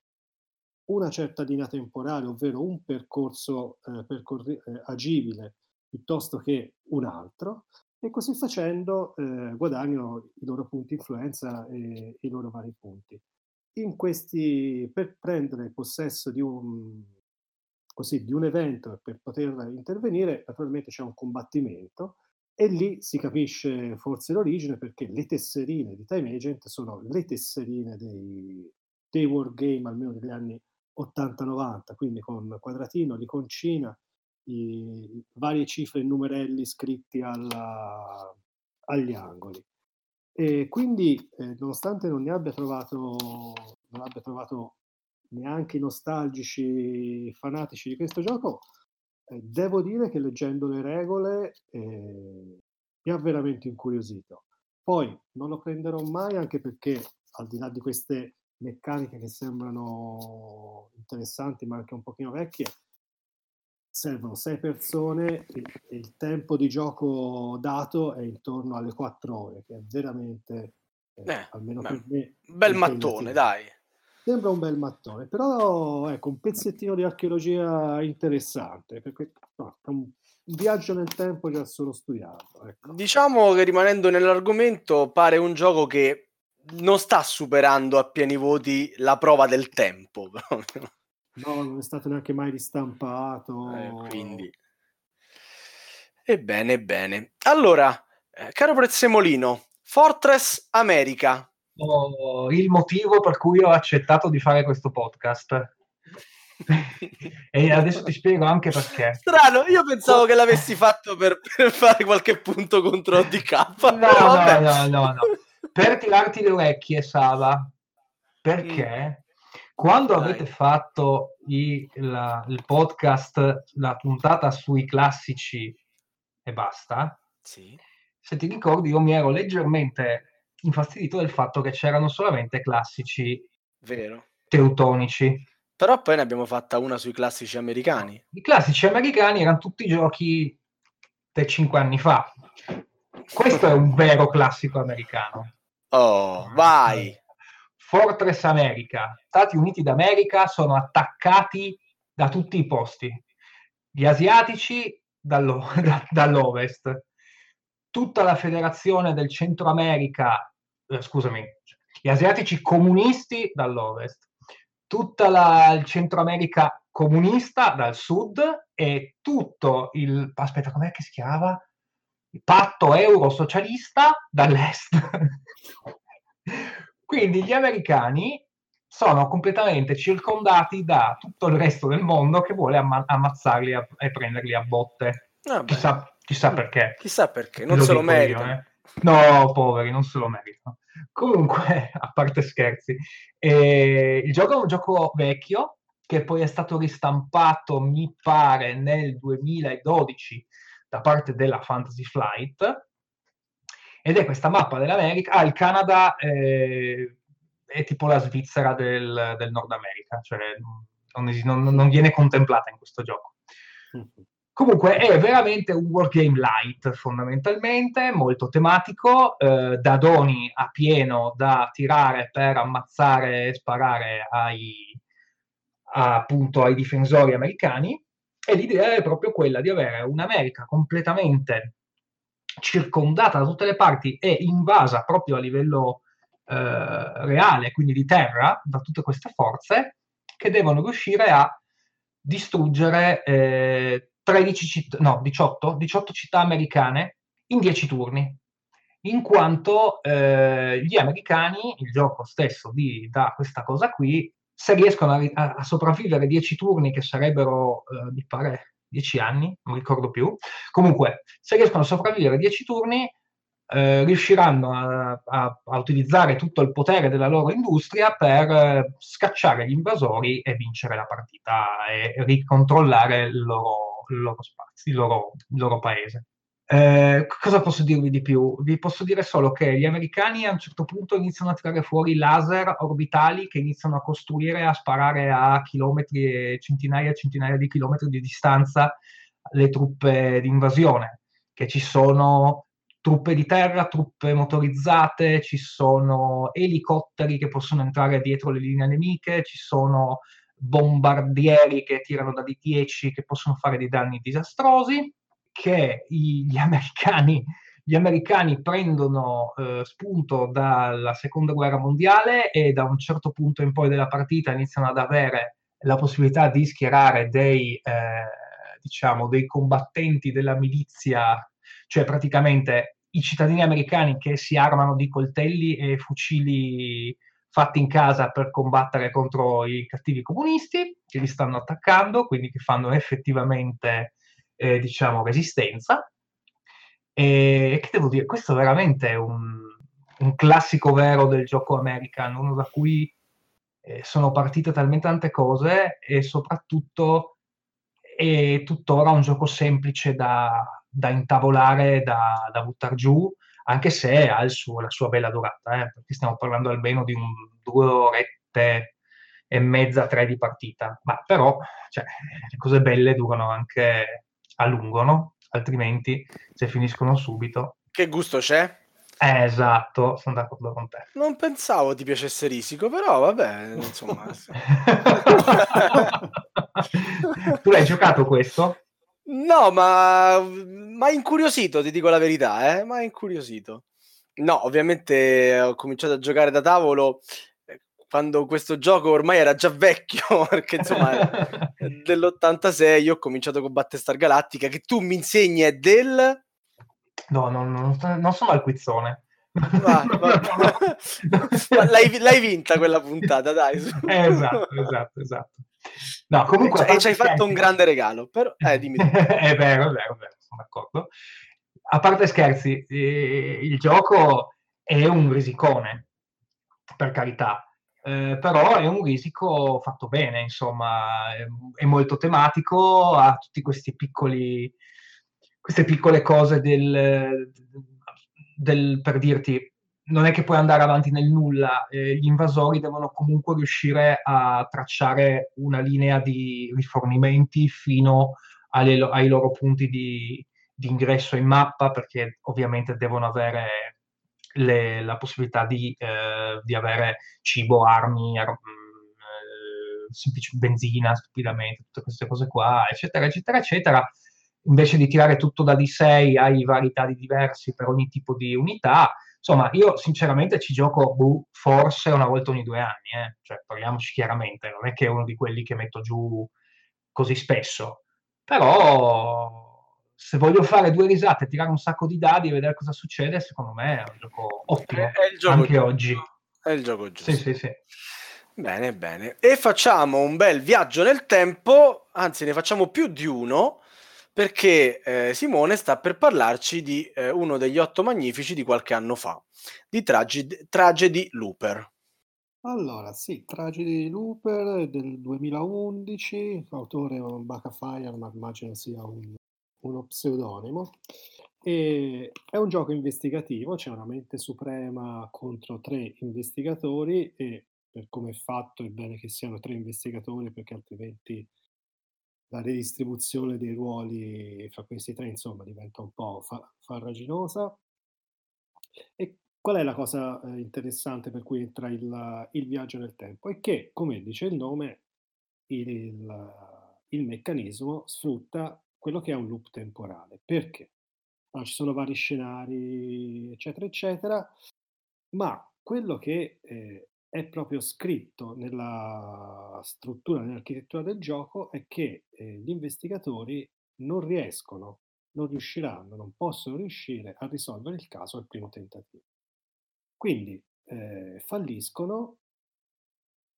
una certa linea temporale, ovvero un percorso eh, percorri- eh, agibile piuttosto che un altro, e così facendo eh, guadagnano i loro punti influenza e i loro vari punti. In questi, per prendere possesso di un, così, di un evento e per poter intervenire, naturalmente c'è un combattimento e lì si capisce forse l'origine perché le tesserine di Time Agent sono le tesserine dei, dei wargame, almeno degli anni 80-90, quindi con quadratino, l'iconcina, i varie cifre e numerelli scritti alla, agli angoli. E quindi, eh, nonostante non ne abbia trovato, non abbia trovato neanche i nostalgici fanatici di questo gioco, eh, devo dire che leggendo le regole eh, mi ha veramente incuriosito. Poi non lo prenderò mai anche perché, al di là di queste meccaniche che sembrano interessanti ma anche un pochino vecchie, servono sei persone e, il tempo di gioco dato è intorno alle quattro ore, che è veramente, eh, eh, almeno per me...
Bel mattone, dai.
Sembra un bel mattone, però ecco, un pezzettino di archeologia interessante, perché no, è un viaggio nel tempo già solo studiato. Ecco.
Diciamo che rimanendo nell'argomento, pare un gioco che non sta superando a pieni voti la prova del tempo. Proprio.
No, non è stato neanche mai ristampato.
Eh, quindi... Ebbene, bene. Allora, eh, caro Prezzemolino, Fortress America.
Oh, il motivo per cui ho accettato di fare questo podcast. e adesso ti spiego anche perché.
Strano, io pensavo che l'avessi fatto per, per fare qualche punto contro DK.
No, no, no, no, no. Per tirarti le orecchie, Sava, perché mm. quando Dai. avete fatto i, la, il podcast, la puntata sui classici e basta,
sì.
se ti ricordi io mi ero leggermente infastidito del fatto che c'erano solamente classici
Vero.
teutonici.
Però poi ne abbiamo fatta una sui classici americani.
I classici americani erano tutti giochi di cinque anni fa. Questo è un vero classico americano.
Oh, vai!
Fortress America, Stati Uniti d'America sono attaccati da tutti i posti. Gli asiatici dallo, da, dall'ovest, tutta la federazione del Centro America, eh, scusami, gli asiatici comunisti dall'ovest, tutta la, il Centro America comunista dal sud e tutto il... aspetta, com'è che si chiamava? Patto euro-socialista dall'est. Quindi gli americani sono completamente circondati da tutto il resto del mondo che vuole amma- ammazzarli a- e prenderli a botte.
Ah,
chissà, chissà, perché.
Chissà perché, non lo se lo meritano. Eh.
No, poveri, non se lo meritano. Comunque, a parte scherzi, eh, il gioco è un gioco vecchio che poi è stato ristampato, mi pare, nel 2012 da parte della Fantasy Flight ed è questa mappa dell'America. Ah, il Canada eh, è tipo la Svizzera del, del Nord America, cioè non, non, non, viene contemplata in questo gioco. Mm-hmm. Comunque è veramente un wargame light fondamentalmente, molto tematico, eh, da doni a pieno da tirare per ammazzare e sparare ai, appunto ai difensori americani e l'idea è proprio quella di avere un'America completamente circondata da tutte le parti e invasa proprio a livello eh, reale, quindi di terra, da tutte queste forze che devono riuscire a distruggere eh, 13 città, no, 18, 18 città americane in 10 turni, in quanto eh, gli americani, il gioco stesso vi dà questa cosa qui, se riescono a, a sopravvivere 10 turni, che sarebbero, eh, mi pare, 10 anni, non ricordo più, comunque, se riescono a sopravvivere 10 turni, eh, riusciranno a, a, a, utilizzare tutto il potere della loro industria per eh, scacciare gli invasori e vincere la partita e ricontrollare il loro il loro spazio, il loro, il loro paese. Eh, cosa posso dirvi di più? Vi posso dire solo che gli americani a un certo punto iniziano a tirare fuori laser orbitali che iniziano a costruire, a sparare a chilometri e centinaia e centinaia di chilometri di distanza le truppe di invasione, che ci sono truppe di terra, truppe motorizzate, ci sono elicotteri che possono entrare dietro le linee nemiche, ci sono bombardieri che tirano da D10 che possono fare dei danni disastrosi, che gli, americani, gli americani prendono eh, spunto dalla seconda guerra mondiale e da un certo punto in poi della partita iniziano ad avere la possibilità di schierare dei, eh, diciamo, dei combattenti della milizia, cioè praticamente i cittadini americani che si armano di coltelli e fucili fatti in casa per combattere contro i cattivi comunisti che li stanno attaccando, quindi che fanno effettivamente, eh, diciamo, resistenza. E che devo dire, questo è veramente un, un classico vero del gioco American, uno da cui eh, sono partite talmente tante cose e soprattutto è tuttora un gioco semplice da, da intavolare, da, da buttare giù, anche se ha suo, la sua bella durata, eh, perché stiamo parlando almeno di un due orette e mezza, tre di partita, ma però cioè, le cose belle durano anche a lungo, no? Altrimenti se finiscono subito...
Che gusto c'è?
Eh, esatto, sono d'accordo con te.
Non pensavo ti piacesse Risico, però vabbè, insomma...
tu l'hai giocato questo?
No, ma, ma incuriosito, ti dico la verità, eh? ma incuriosito. No, ovviamente ho cominciato a giocare da tavolo quando questo gioco ormai era già vecchio, perché insomma dell'86 io ho cominciato con Battestar Galactica, che tu mi insegni è del...
No, no, no non sono al quizzone.
Va, va. l'hai, l'hai, vinta quella puntata, dai.
esatto, esatto, esatto. No, comunque...
E ci hai fatto un grande regalo, però... Eh, dimmi.
è vero, è vero, è vero, sono d'accordo. A parte scherzi, eh, il gioco è un risicone, per carità, eh, però è un risico fatto bene, insomma, è, è molto tematico, ha piccoli, queste piccole cose del, del, per dirti, non è che puoi andare avanti nel nulla, eh, gli invasori devono comunque riuscire a tracciare una linea di rifornimenti fino alle, ai loro punti di, di, ingresso in mappa, perché ovviamente devono avere le, la possibilità di, eh, di, avere cibo, armi, ar- mm, eh, semplice benzina, stupidamente, tutte queste cose qua, eccetera, eccetera, eccetera. Invece di tirare tutto da D6 hai vari dadi diversi per ogni tipo di unità Insomma, io sinceramente ci gioco boh, forse una volta ogni due anni, eh? cioè parliamoci chiaramente, non è che è uno di quelli che metto giù così spesso, però se voglio fare due risate, tirare un sacco di dadi e vedere cosa succede, secondo me è un gioco ottimo, è, è gioco anche giusto. oggi.
È il gioco giusto.
Sì, sì, sì.
Bene, bene. E facciamo un bel viaggio nel tempo, anzi ne facciamo più di uno, perché eh, Simone sta per parlarci di eh, uno degli otto magnifici di qualche anno fa, di Tragedy, Tragedy Looper.
Allora, sì, Tragedy Looper del 2011, autore Baka Fire, ma immagino sia un, uno pseudonimo. E è un gioco investigativo, c'è una mente suprema contro tre investigatori e per come è fatto è bene che siano tre investigatori perché altrimenti la redistribuzione dei ruoli fra questi tre, insomma, diventa un po' fa- farraginosa. E qual è la cosa eh, interessante per cui entra il, il, viaggio nel tempo? È che, come dice il nome, il, il, il meccanismo sfrutta quello che è un loop temporale. Perché? Allora, ci sono vari scenari, eccetera, eccetera, ma quello che eh, è proprio scritto nella struttura, nell'architettura del gioco, è che eh, gli investigatori non riescono, non riusciranno, non possono riuscire a risolvere il caso al primo tentativo. Quindi eh, falliscono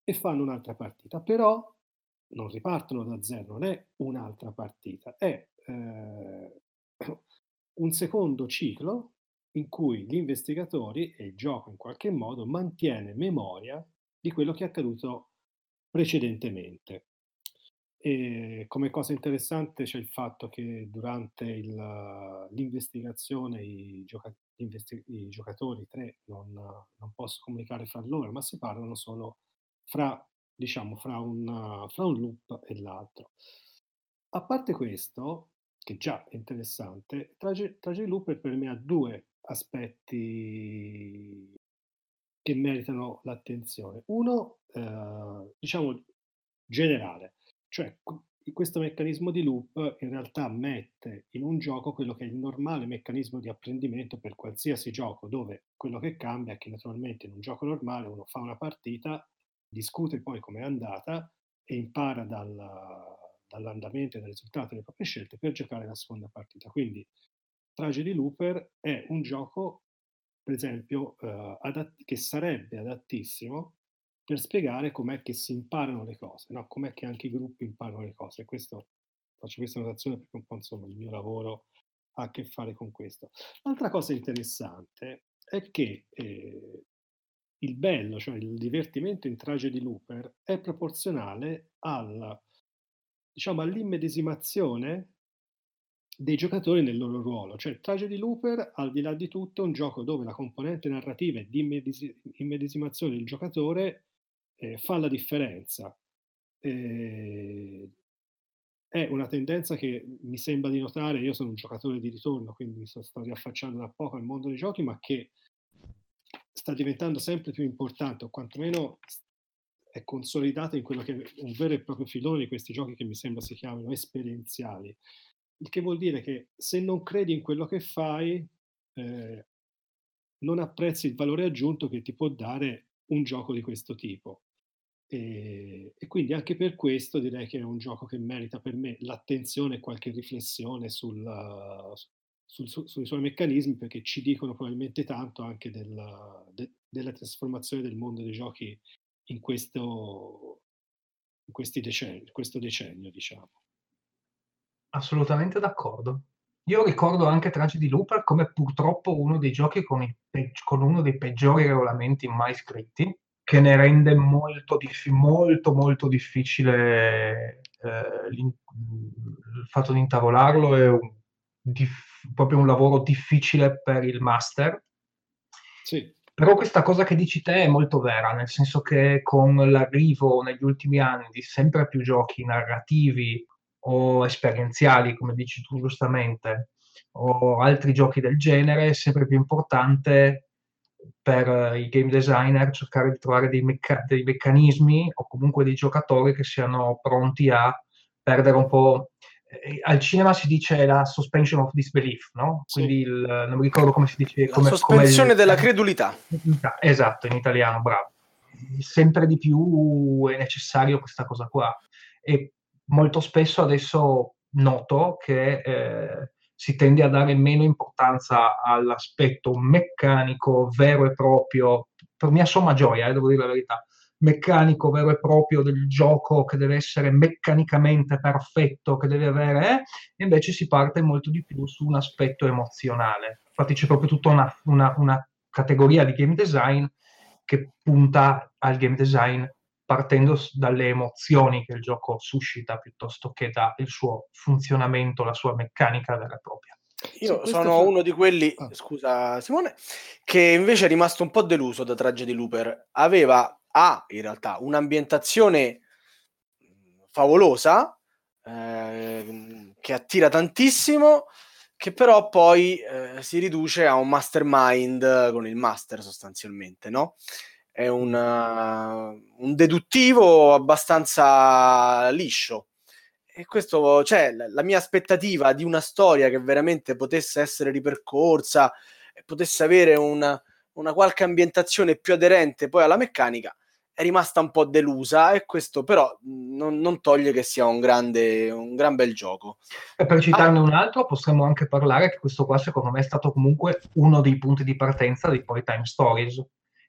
e fanno un'altra partita, però non ripartono da zero, non è un'altra partita, è eh, un secondo ciclo in cui gli investigatori e il gioco in qualche modo mantiene memoria di quello che è accaduto precedentemente. E come cosa interessante c'è il fatto che durante il, l'investigazione i, gioca- investi- i, giocatori tre non, non, possono comunicare fra loro, ma si parlano solo fra, diciamo, fra, un, fra un loop e l'altro. A parte questo, che già è interessante, Trage, Trage Looper per me ha due aspetti che meritano l'attenzione. Uno, eh, diciamo, generale, cioè questo meccanismo di loop in realtà mette in un gioco quello che è il normale meccanismo di apprendimento per qualsiasi gioco, dove quello che cambia è che naturalmente in un gioco normale uno fa una partita, discute poi com'è andata e impara dal, dall'andamento e dal risultato delle proprie scelte per giocare la seconda partita. Quindi Tragedy Looper è un gioco, per esempio, eh, adatt- che sarebbe adattissimo per spiegare com'è che si imparano le cose, no? com'è che anche i gruppi imparano le cose. Questo, faccio questa notazione perché un po' insomma il mio lavoro ha a che fare con questo. L'altra cosa interessante è che eh, il bello, cioè il divertimento in Tragedy Looper, è proporzionale al, diciamo, all'immedesimazione dei giocatori nel loro ruolo. Cioè, Tragedy Looper, al di là di tutto, è un gioco dove la componente narrativa e di immedesi- immedesimazione del giocatore eh, fa la differenza. Eh, è una tendenza che mi sembra di notare, io sono un giocatore di ritorno, quindi mi sto riaffacciando da poco al mondo dei giochi, ma che sta diventando sempre più importante, o quantomeno è consolidata in quello che è un vero e proprio filone di questi giochi che mi sembra si chiamino esperienziali. Il che vuol dire che se non credi in quello che fai, eh, non apprezzi il valore aggiunto che ti può dare un gioco di questo tipo. E, e, quindi anche per questo direi che è un gioco che merita per me l'attenzione e qualche riflessione sul, sul, su, sui suoi meccanismi perché ci dicono probabilmente tanto anche del, de, della trasformazione del mondo dei giochi in questo, in questi decenni, questo decennio, diciamo.
Assolutamente d'accordo. Io ricordo anche Tragedy Looper come purtroppo uno dei giochi con, i, con uno dei peggiori regolamenti mai scritti, che ne rende molto, dif- molto, molto difficile eh, il fatto di intavolarlo, è un, dif- proprio un lavoro difficile per il master.
Sì.
Però questa cosa che dici te è molto vera, nel senso che con l'arrivo negli ultimi anni di sempre più giochi narrativi o esperienziali, come dici tu giustamente, o altri giochi del genere, è sempre più importante per i game designer cercare di trovare dei, mecca- dei meccanismi o comunque dei giocatori che siano pronti a perdere un po' al cinema si dice la suspension of disbelief, no?
Sì.
Quindi il, non mi ricordo come si dice. Come,
la sospensione
come
della credulità.
Esatto, in italiano, bravo. Sempre di più è necessario questa cosa qua. E molto spesso adesso noto che eh, si tende a dare meno importanza all'aspetto meccanico vero e proprio, per mia somma gioia, eh, devo dire la verità, meccanico vero e proprio del gioco che deve essere meccanicamente perfetto, che deve avere, eh, e invece si parte molto di più su un aspetto emozionale. Infatti c'è proprio tutta una, una, una categoria di game design che punta al game design partendo dalle emozioni che il gioco suscita piuttosto che dal suo funzionamento, la sua meccanica vera e propria.
Io sono uno di quelli,
Ah.
scusa Simone, che invece è rimasto un po' deluso da Tragedy Looper. Aveva, ha in realtà, un'ambientazione favolosa, ehm, che attira tantissimo, che però poi eh, si riduce a un mastermind con il master sostanzialmente, no? È un, uh, un deduttivo abbastanza liscio. E questo, cioè, la, la mia aspettativa di una storia che veramente potesse essere ripercorsa potesse avere una, una qualche ambientazione più aderente poi alla meccanica è rimasta un po' delusa e questo però mh, non, non toglie che sia un grande, un gran bel gioco.
E
Ah.
per citarne un altro, possiamo anche parlare che questo qua, secondo me, è stato comunque uno dei punti di partenza di poi Time Stories,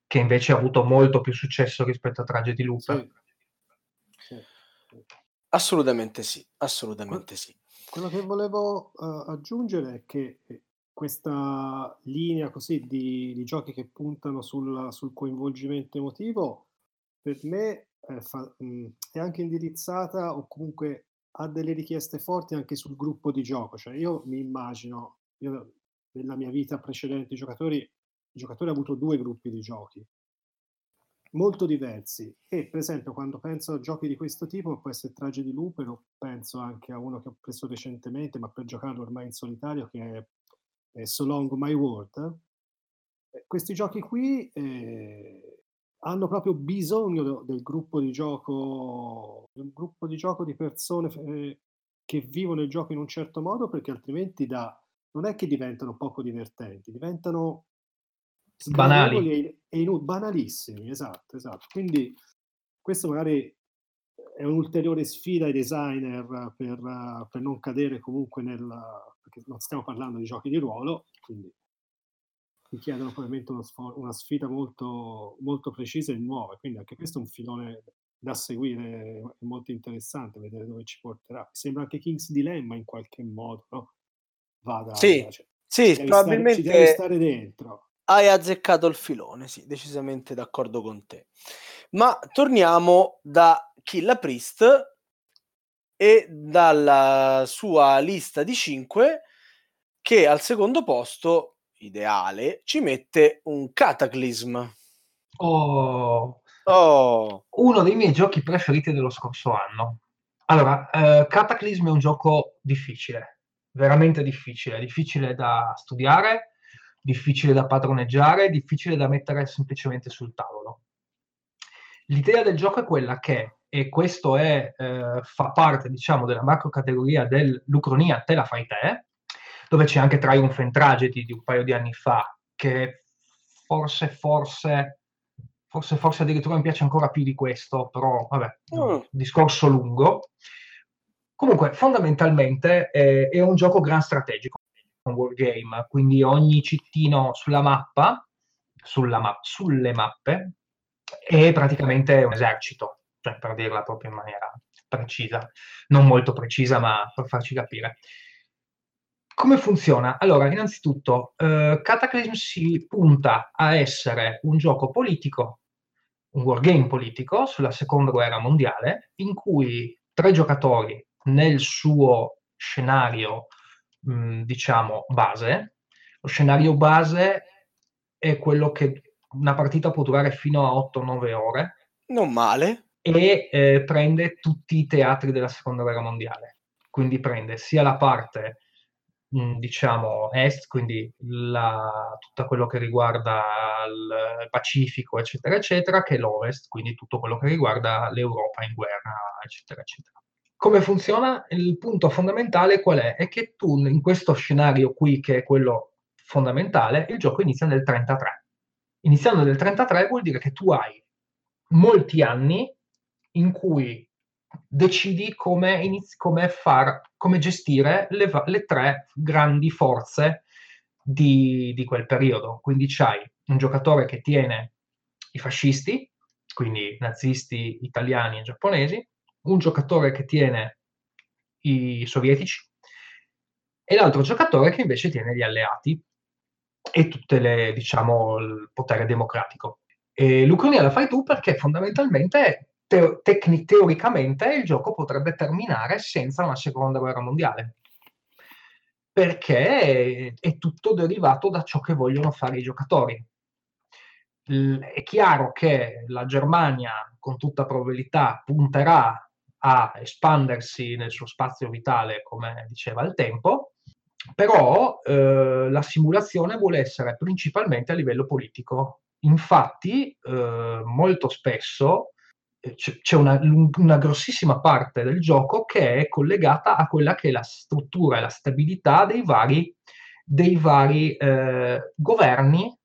che invece ha avuto molto più successo rispetto a Tragedy Looper.
Sì. Sì.
Assolutamente sì, assolutamente sì.
Quello che volevo eh, aggiungere è che eh, questa linea così di, di giochi che puntano sul, sul coinvolgimento emotivo, per me eh, fa- mh, è anche indirizzata o comunque ha delle richieste forti anche sul gruppo di gioco. Cioè io mi immagino, io nella mia vita precedente, i giocatori, i giocatori hanno avuto due gruppi di giochi molto diversi e per esempio quando penso a giochi di questo tipo può essere Tragedy Looper o penso anche a uno che ho preso recentemente ma per giocarlo ormai in solitario che è, è So Long My World Eh, questi giochi qui eh, hanno proprio bisogno del gruppo di gioco del gruppo di gioco di persone eh, che vivono il gioco in un certo modo perché altrimenti da, non è che diventano poco divertenti diventano
Banali.
e, e inu- banalissimi, esatto, esatto. Quindi questo magari è un'ulteriore sfida ai designer per, per non cadere comunque nel... perché non stiamo parlando di giochi di ruolo, quindi richiedono probabilmente uno sfor- una sfida molto, molto precisa e nuova, quindi anche questo è un filone da seguire, è molto interessante vedere dove ci porterà. Mi sembra anche King's Dilemma in qualche modo, no? Vada,
Sì,
cioè,
Sì,
ci devi stare-
probabilmente
stare dentro.
hai azzeccato il filone, sì, decisamente d'accordo con te. Ma torniamo da Killa Priest e dalla sua lista di 5 che al secondo posto, ideale, ci mette un Cataclysm.
Oh,
Oh,
uno dei miei giochi preferiti dello scorso anno. Allora, eh, Cataclysm è un gioco difficile, veramente difficile, difficile da studiare, difficile da padroneggiare, difficile da mettere semplicemente sul tavolo. L'idea del gioco è quella che, e questo è, eh, fa parte, diciamo, della macro categoria dell'Ucronia te la fai te, dove c'è anche Triumph and Tragedy di un paio di anni fa, che forse, forse, forse, forse addirittura mi piace ancora più di questo, però vabbè,
Mm.
discorso lungo. Comunque, fondamentalmente eh, è un gioco gran strategico, un wargame, quindi ogni cittino sulla mappa, sulla ma- sulle mappe, è praticamente un esercito. cioè per dirla proprio in maniera precisa, non molto precisa, ma per farci capire. Come funziona? Allora, innanzitutto, eh, Cataclysm si punta a essere un gioco politico, un wargame politico sulla seconda guerra mondiale, in cui tre giocatori nel suo scenario, mh, diciamo, base. Lo scenario base è quello che una partita può durare fino a 8-9 ore.
Non male.
E eh, prende tutti i teatri della seconda guerra mondiale. Quindi prende sia la parte diciamo est, quindi la, tutto quello che riguarda il Pacifico, eccetera, eccetera, che l'ovest, quindi tutto quello che riguarda l'Europa in guerra, eccetera, eccetera. Come funziona? Il punto fondamentale qual è? È che tu in questo scenario qui, che è quello fondamentale, il gioco inizia nel 33. Iniziando nel 33 vuol dire che tu hai molti anni in cui decidi come, inizi, come, far, come gestire le, le, tre grandi forze di, di quel periodo. Quindi c'hai un giocatore che tiene i fascisti, quindi nazisti italiani e giapponesi, un giocatore che tiene i sovietici e l'altro giocatore che invece tiene gli alleati e tutte le, diciamo, il potere democratico. E l'Ucraina la fai tu perché fondamentalmente te- tecni- teoricamente il gioco potrebbe terminare senza una seconda guerra mondiale. Perché è tutto derivato da ciò che vogliono fare i giocatori. È chiaro che la Germania, con tutta probabilità, punterà a espandersi nel suo spazio vitale, come diceva il tempo, però eh, la simulazione vuole essere principalmente a livello politico. Infatti, eh, molto spesso c'è una, una, grossissima parte del gioco che è collegata a quella che è la struttura e la stabilità dei vari, dei vari eh, governi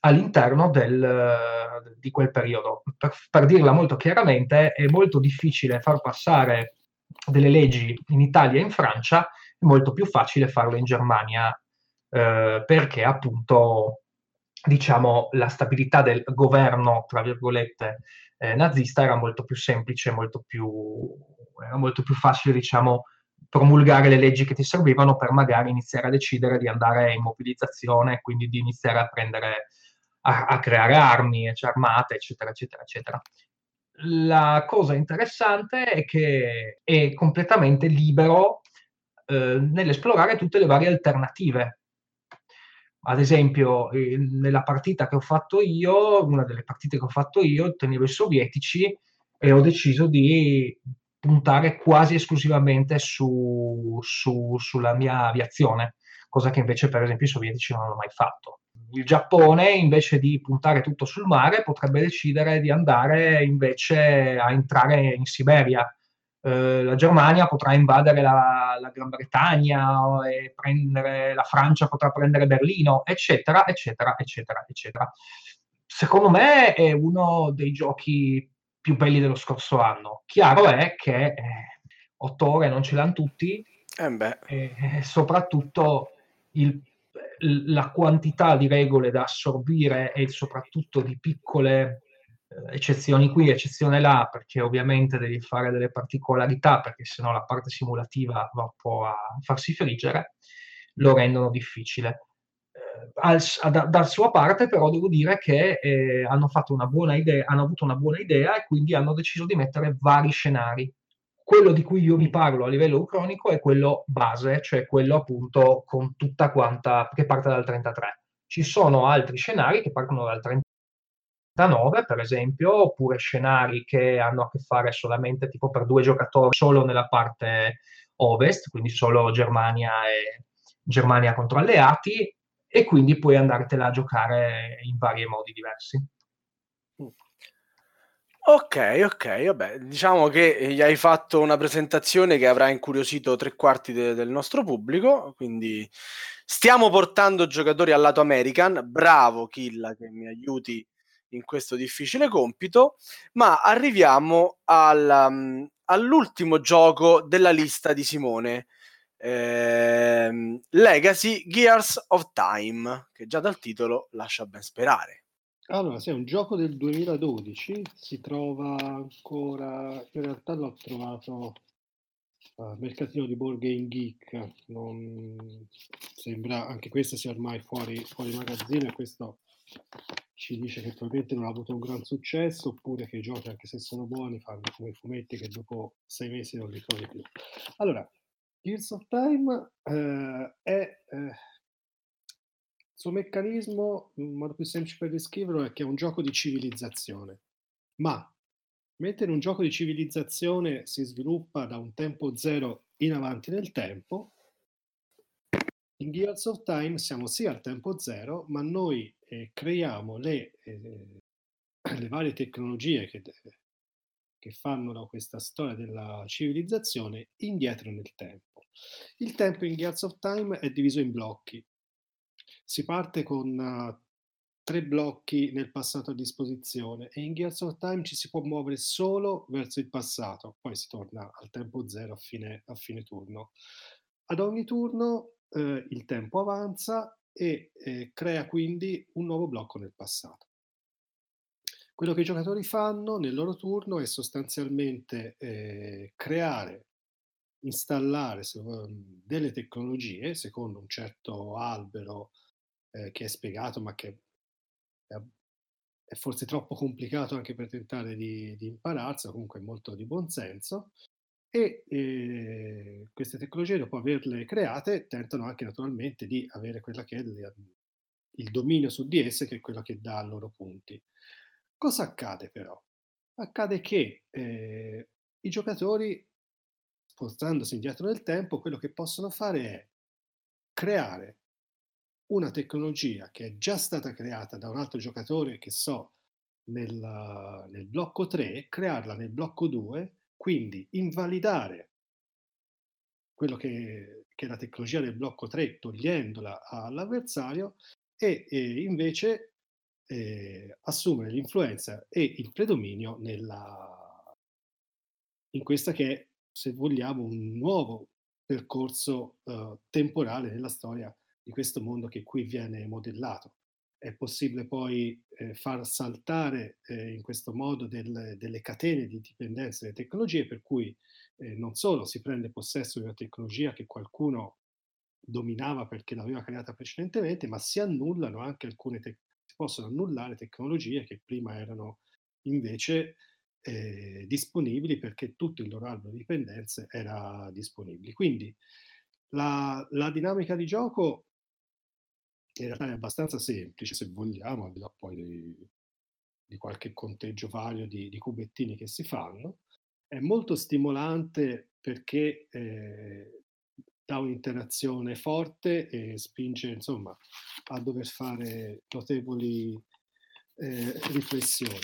all'interno del, di quel periodo. Per, per, dirla molto chiaramente, è molto difficile far passare delle leggi in Italia e in Francia, è molto più facile farlo in Germania eh, perché appunto diciamo la stabilità del governo, tra virgolette, eh, nazista era molto più semplice, molto più, era molto più facile, diciamo, promulgare le leggi che ti servivano per magari iniziare a decidere di andare in mobilizzazione, quindi di iniziare a prendere, a, a creare armi, armate, eccetera, eccetera, eccetera. La cosa interessante è che è completamente libero eh, nell'esplorare tutte le varie alternative ad esempio, eh, nella partita che ho fatto io, una delle partite che ho fatto io, tenevo i sovietici e ho deciso di puntare quasi esclusivamente su, su, sulla mia aviazione, cosa che invece per esempio i sovietici non hanno mai fatto. Il Giappone, invece di puntare tutto sul mare, potrebbe decidere di andare invece a entrare in Siberia eh, la Germania potrà invadere la, la, Gran Bretagna e prendere la Francia potrà prendere Berlino, eccetera, eccetera, eccetera, eccetera. Secondo me è uno dei giochi più belli dello scorso anno. Chiaro è che eh, otto ore non ce l'hanno tutti
eh
e, soprattutto il, la quantità di regole da assorbire e soprattutto di piccole eccezioni qui, eccezione là, perché ovviamente devi fare delle particolarità, perché sennò la parte simulativa va un po' a farsi friggere, lo rendono difficile. Eh, al, da, dal sua parte, però, devo dire che eh, hanno, idea, hanno avuto una buona idea e quindi hanno deciso di mettere vari scenari. Quello di cui io vi parlo a livello cronico è quello base, cioè quello appunto con tutta quanta che parte dal 33. Ci sono altri scenari che partono dal 33 9, per esempio, oppure scenari che hanno a che fare solamente tipo per due giocatori solo nella parte ovest, quindi solo Germania e Germania contro alleati, e quindi puoi andartela a giocare in vari modi diversi.
Ok, ok, vabbè, diciamo che gli hai fatto una presentazione che avrà incuriosito tre quarti de- del nostro pubblico, quindi stiamo portando giocatori al lato American, bravo Killa che mi aiuti in questo difficile compito, ma arriviamo al, um, all'ultimo gioco della lista di Simone, eh, Legacy Gears of Time, che già dal titolo lascia ben sperare.
Allora, sì, è un gioco del 2012, si trova ancora, in realtà l'ho trovato al mercatino di Board Game Geek, non sembra, anche questo sia ormai fuori, fuori magazzino e questo ci dice che probabilmente non ha avuto un gran successo oppure che i giochi, anche se sono buoni, fanno come i fumetti che dopo sei mesi non li trovi più. Allora, Gears of Time eh, è... Eh, il suo meccanismo, un modo più semplice per descriverlo, è che è un gioco di civilizzazione. Ma mentre un gioco di civilizzazione si sviluppa da un tempo zero in avanti nel tempo, in Gears of Time siamo sì al tempo zero, ma noi eh, creiamo le, eh, le, varie tecnologie che, che fanno da questa storia della civilizzazione indietro nel tempo. Il tempo in Gears of Time è diviso in blocchi si parte con uh, tre blocchi nel passato a disposizione e in Gears of Time ci si può muovere solo verso il passato, poi si torna al tempo zero a fine, a fine turno. Ad ogni turno eh, il tempo avanza e eh, crea quindi un nuovo blocco nel passato. Quello che i giocatori fanno nel loro turno è sostanzialmente eh, creare, installare delle tecnologie secondo un certo albero eh, che è spiegato, ma che è, è, forse troppo complicato anche per tentare di, di impararselo, comunque molto di buonsenso. E eh, queste tecnologie, dopo averle create, tentano anche naturalmente di avere quella che è il, il dominio su di esse, che è quello che dà loro punti. Cosa accade però? Accade che eh, i giocatori, spostandosi indietro nel tempo, quello che possono fare è creare una tecnologia che è già stata creata da un altro giocatore, che so, nel, nel blocco 3, crearla nel blocco 2, quindi invalidare quello che, che, è la tecnologia del blocco 3 togliendola all'avversario e, e invece eh, assumere l'influenza e il predominio nella, in questa che è, se vogliamo, un nuovo percorso uh, temporale nella storia di questo mondo che qui viene modellato. È possibile poi eh, far saltare eh, in questo modo del, delle catene di dipendenza delle tecnologie, per cui eh, non solo si prende possesso di una tecnologia che qualcuno dominava perché l'aveva creata precedentemente, ma si annullano anche alcune te- si possono annullare tecnologie che prima erano invece eh, disponibili perché tutto il loro albero di dipendenze era disponibile. Quindi la, la dinamica di gioco in realtà è abbastanza semplice se vogliamo, al di là poi di, di qualche conteggio vario di, di, cubettini che si fanno. È molto stimolante perché eh, dà un'interazione forte e spinge insomma a dover fare notevoli eh, riflessioni.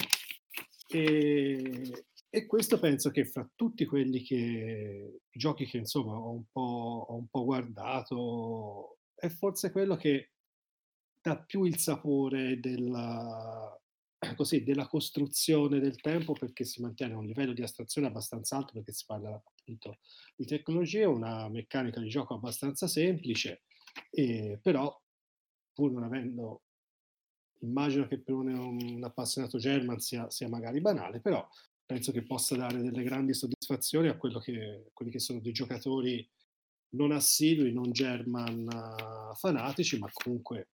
E, e, questo penso che fra tutti quelli che i giochi che insomma ho un po', ho un po guardato è forse quello che dà più il sapore della, così, della costruzione del tempo perché si mantiene un livello di astrazione abbastanza alto perché si parla appunto di tecnologia, una meccanica di gioco abbastanza semplice, e, però pur non avendo, immagino che per un, un appassionato German sia, sia, magari banale, però penso che possa dare delle grandi soddisfazioni a che, quelli che sono dei giocatori non assidui, non German uh, fanatici, ma comunque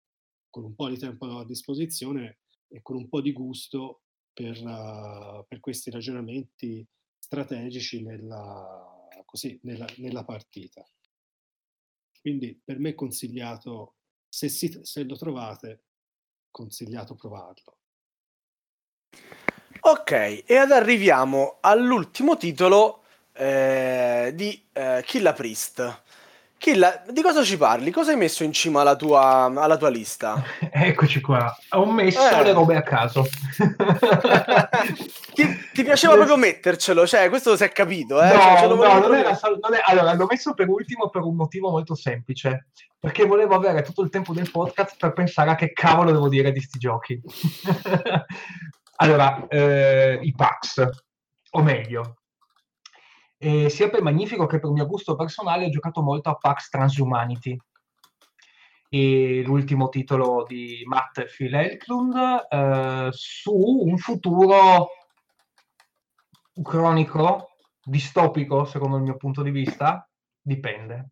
con un po' di tempo a disposizione e con un po' di gusto per, uh, per questi ragionamenti strategici nella, così, nella, nella, partita. Quindi per me è consigliato, se, si, se lo trovate, consigliato provarlo.
Ok, e ad arriviamo all'ultimo titolo eh, di eh, Killa Priest. Killa, di cosa ci parli? Cosa hai messo in cima alla tua, alla tua lista?
Eccoci qua, ho messo eh. le robe a caso.
ti, ti, piaceva proprio mettercelo, cioè questo si è capito, eh?
No,
cioè,
no non, era, non è, allora l'ho messo per ultimo per un motivo molto semplice, perché volevo avere tutto il tempo del podcast per pensare a che cavolo devo dire di sti giochi. allora, eh, i PAX, o meglio, e sia per Magnifico che per mio gusto personale ho giocato molto a Pax Transhumanity. l'ultimo titolo di Matt e Phil Elklund, eh, su un futuro cronico, distopico, secondo il mio punto di vista, dipende.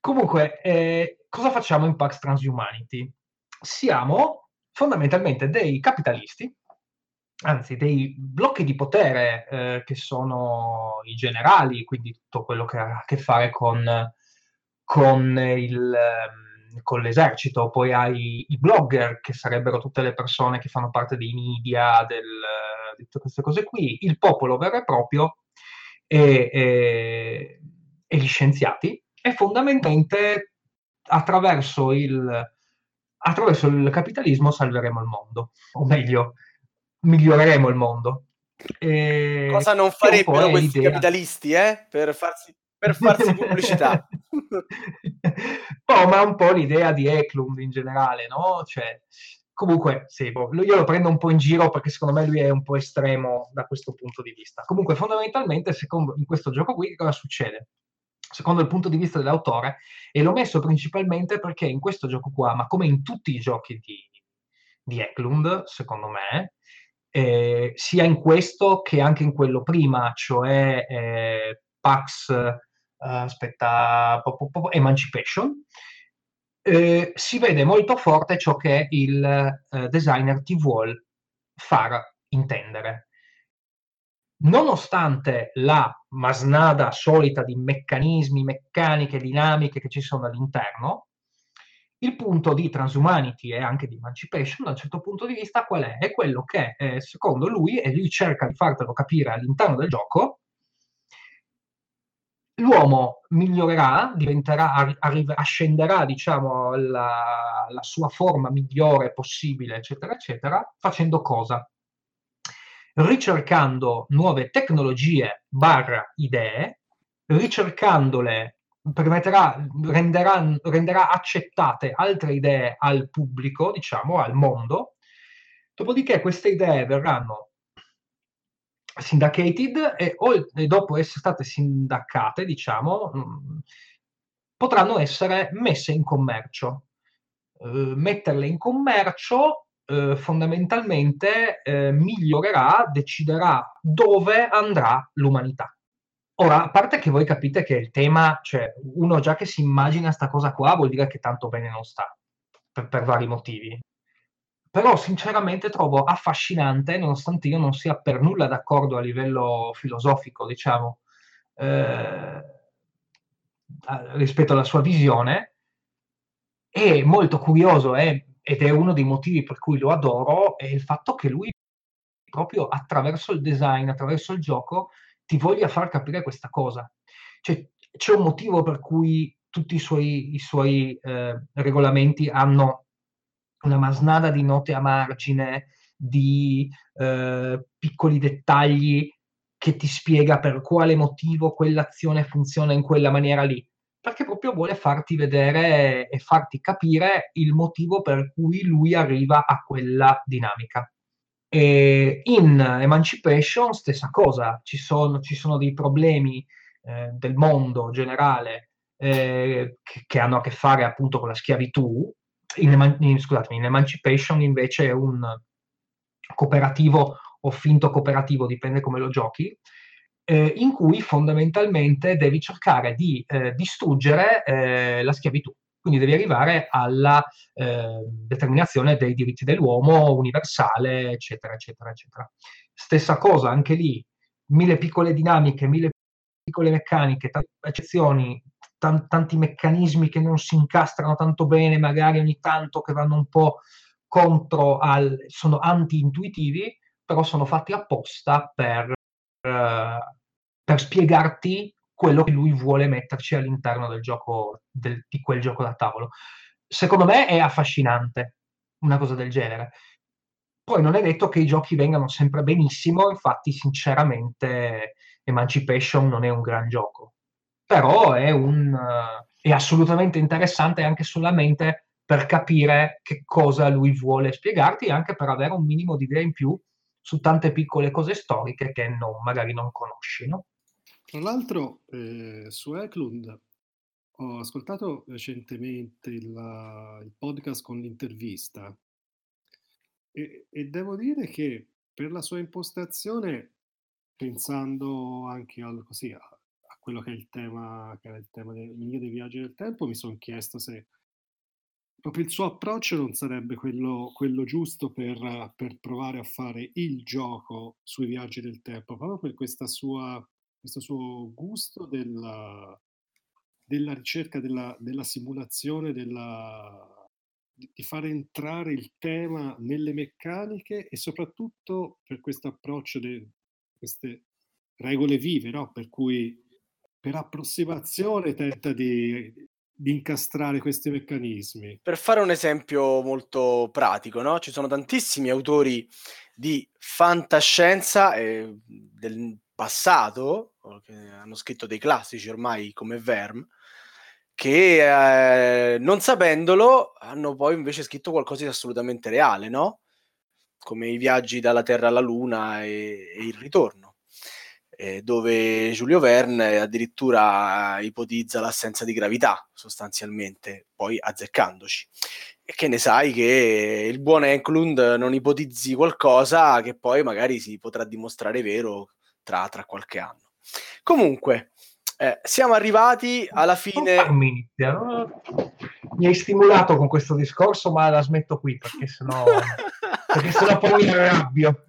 Comunque, eh, cosa facciamo in Pax Transhumanity? Siamo fondamentalmente dei capitalisti, anzi dei blocchi di potere eh, che sono i generali, quindi tutto quello che ha a che fare con, con, il, ehm, con l'esercito, poi hai i blogger, che sarebbero tutte le persone che fanno parte dei media, del, di tutte queste cose qui, il popolo vero e proprio e, e, e gli scienziati, e fondamentalmente attraverso il, attraverso il capitalismo salveremo il mondo, o meglio, miglioreremo il mondo.
E Cosa non farebbero questi l'idea. capitalisti, eh? Per farsi, per farsi pubblicità.
no, ma un po' l'idea di Eklund in generale, no? Cioè, comunque, sì, boh, io lo prendo un po' in giro perché secondo me lui è un po' estremo da questo punto di vista. Comunque, fondamentalmente, secondo, in questo gioco qui, cosa succede? secondo il punto di vista dell'autore, e l'ho messo principalmente perché in questo gioco qua, ma come in tutti i giochi di, di Eklund, secondo me, eh, sia in questo che anche in quello prima, cioè eh, Pax, eh, aspetta, po, po, po, Emancipation, eh, si vede molto forte ciò che il eh, designer ti vuole far intendere. Nonostante la masnada solita di meccanismi, meccaniche, dinamiche che ci sono all'interno, il punto di Transhumanity e anche di Emancipation, da un certo punto di vista, qual è? È quello che, eh, secondo lui, e lui cerca di fartelo capire all'interno del gioco, l'uomo migliorerà, diventerà, arri- ascenderà, diciamo, la, la sua forma migliore possibile, eccetera, eccetera, facendo cosa? ricercando nuove tecnologie barra idee, ricercandole permetterà, renderà, renderà accettate altre idee al pubblico, diciamo, al mondo, dopodiché queste idee verranno syndicated e, e dopo essere state sindacate, diciamo, mm, potranno essere messe in commercio. Uh, metterle in commercio eh, fondamentalmente eh, migliorerà, deciderà dove andrà l'umanità. Ora, a parte che voi capite che il tema, cioè uno già che si immagina sta cosa qua vuol dire che tanto bene non sta, per, per vari motivi. Però sinceramente trovo affascinante, nonostante io non sia per nulla d'accordo a livello filosofico, diciamo, eh, rispetto alla sua visione, è molto curioso, è ed è uno dei motivi per cui lo adoro, è il fatto che lui proprio attraverso il design, attraverso il gioco, ti voglia far capire questa cosa. Cioè, c'è un motivo per cui tutti i suoi, i suoi eh, regolamenti hanno una masnada di note a margine, di eh, piccoli dettagli che ti spiega per quale motivo quell'azione funziona in quella maniera lì perché proprio vuole farti vedere e farti capire il motivo per cui lui arriva a quella dinamica. E in Emancipation, stessa cosa, ci sono, ci sono dei problemi eh, del mondo generale eh, che, che, hanno a che fare appunto con la schiavitù. In, in, scusatemi, in Emancipation invece è un cooperativo o finto cooperativo, dipende come lo giochi, eh, in cui fondamentalmente devi cercare di eh, distruggere eh, la schiavitù. Quindi devi arrivare alla eh, determinazione dei diritti dell'uomo universale, eccetera, eccetera, eccetera. Stessa cosa anche lì, mille piccole dinamiche, mille piccole meccaniche, tante eccezioni, t- tanti meccanismi che non si incastrano tanto bene, magari ogni tanto che vanno un po' contro al, sono anti-intuitivi, però sono fatti apposta per per spiegarti quello che lui vuole metterci all'interno del gioco, del, di quel gioco da tavolo. Secondo me è affascinante una cosa del genere. Poi non è detto che i giochi vengano sempre benissimo, infatti sinceramente Emancipation non è un gran gioco, però è, un, è assolutamente interessante anche solamente per capire che cosa lui vuole spiegarti e anche per avere un minimo di idea in più su tante piccole cose storiche che non, magari non conosci. No?
Tra l'altro, eh, su Eklund ho ascoltato recentemente il, il podcast con l'intervista e, e, devo dire che per la sua impostazione, pensando anche al, così, a, a, quello che è il tema, che era il tema del, mio dei viaggi del tempo, mi sono chiesto se proprio il suo approccio non sarebbe quello, quello giusto per, per, provare a fare il gioco sui viaggi del tempo, proprio per questa sua, questo suo gusto della, della ricerca, della, della simulazione, della, di fare entrare il tema nelle meccaniche e soprattutto per questo approccio di queste regole vive, no? per cui per approssimazione tenta di, di, incastrare questi meccanismi.
Per fare un esempio molto pratico, no? ci sono tantissimi autori di fantascienza e del passato, che hanno scritto dei classici ormai come Verm, che eh, non sapendolo hanno poi invece scritto qualcosa di assolutamente reale, no? Come i viaggi dalla Terra alla Luna e, e il ritorno, eh, dove Giulio Verne addirittura ipotizza l'assenza di gravità sostanzialmente, poi azzeccandoci. E che ne sai che il buon Enklund non ipotizzi qualcosa che poi magari si potrà dimostrare vero tra, tra qualche anno. Comunque, eh, siamo arrivati alla fine.
Mi hai stimolato con questo discorso, ma la smetto qui perché sennò, perché sennò poi mi arrabbio.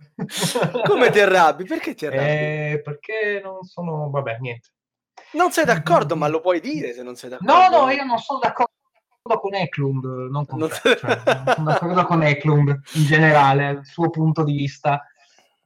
Come ti arrabbi? Perché ti arrabbi?
Eh, perché non sono. Vabbè, niente.
Non sei d'accordo, ma lo puoi dire se non sei d'accordo.
No, no, io non sono d'accordo con Eklund, non con non... Te, cioè, sono d'accordo con Eklund in generale, il suo punto di vista.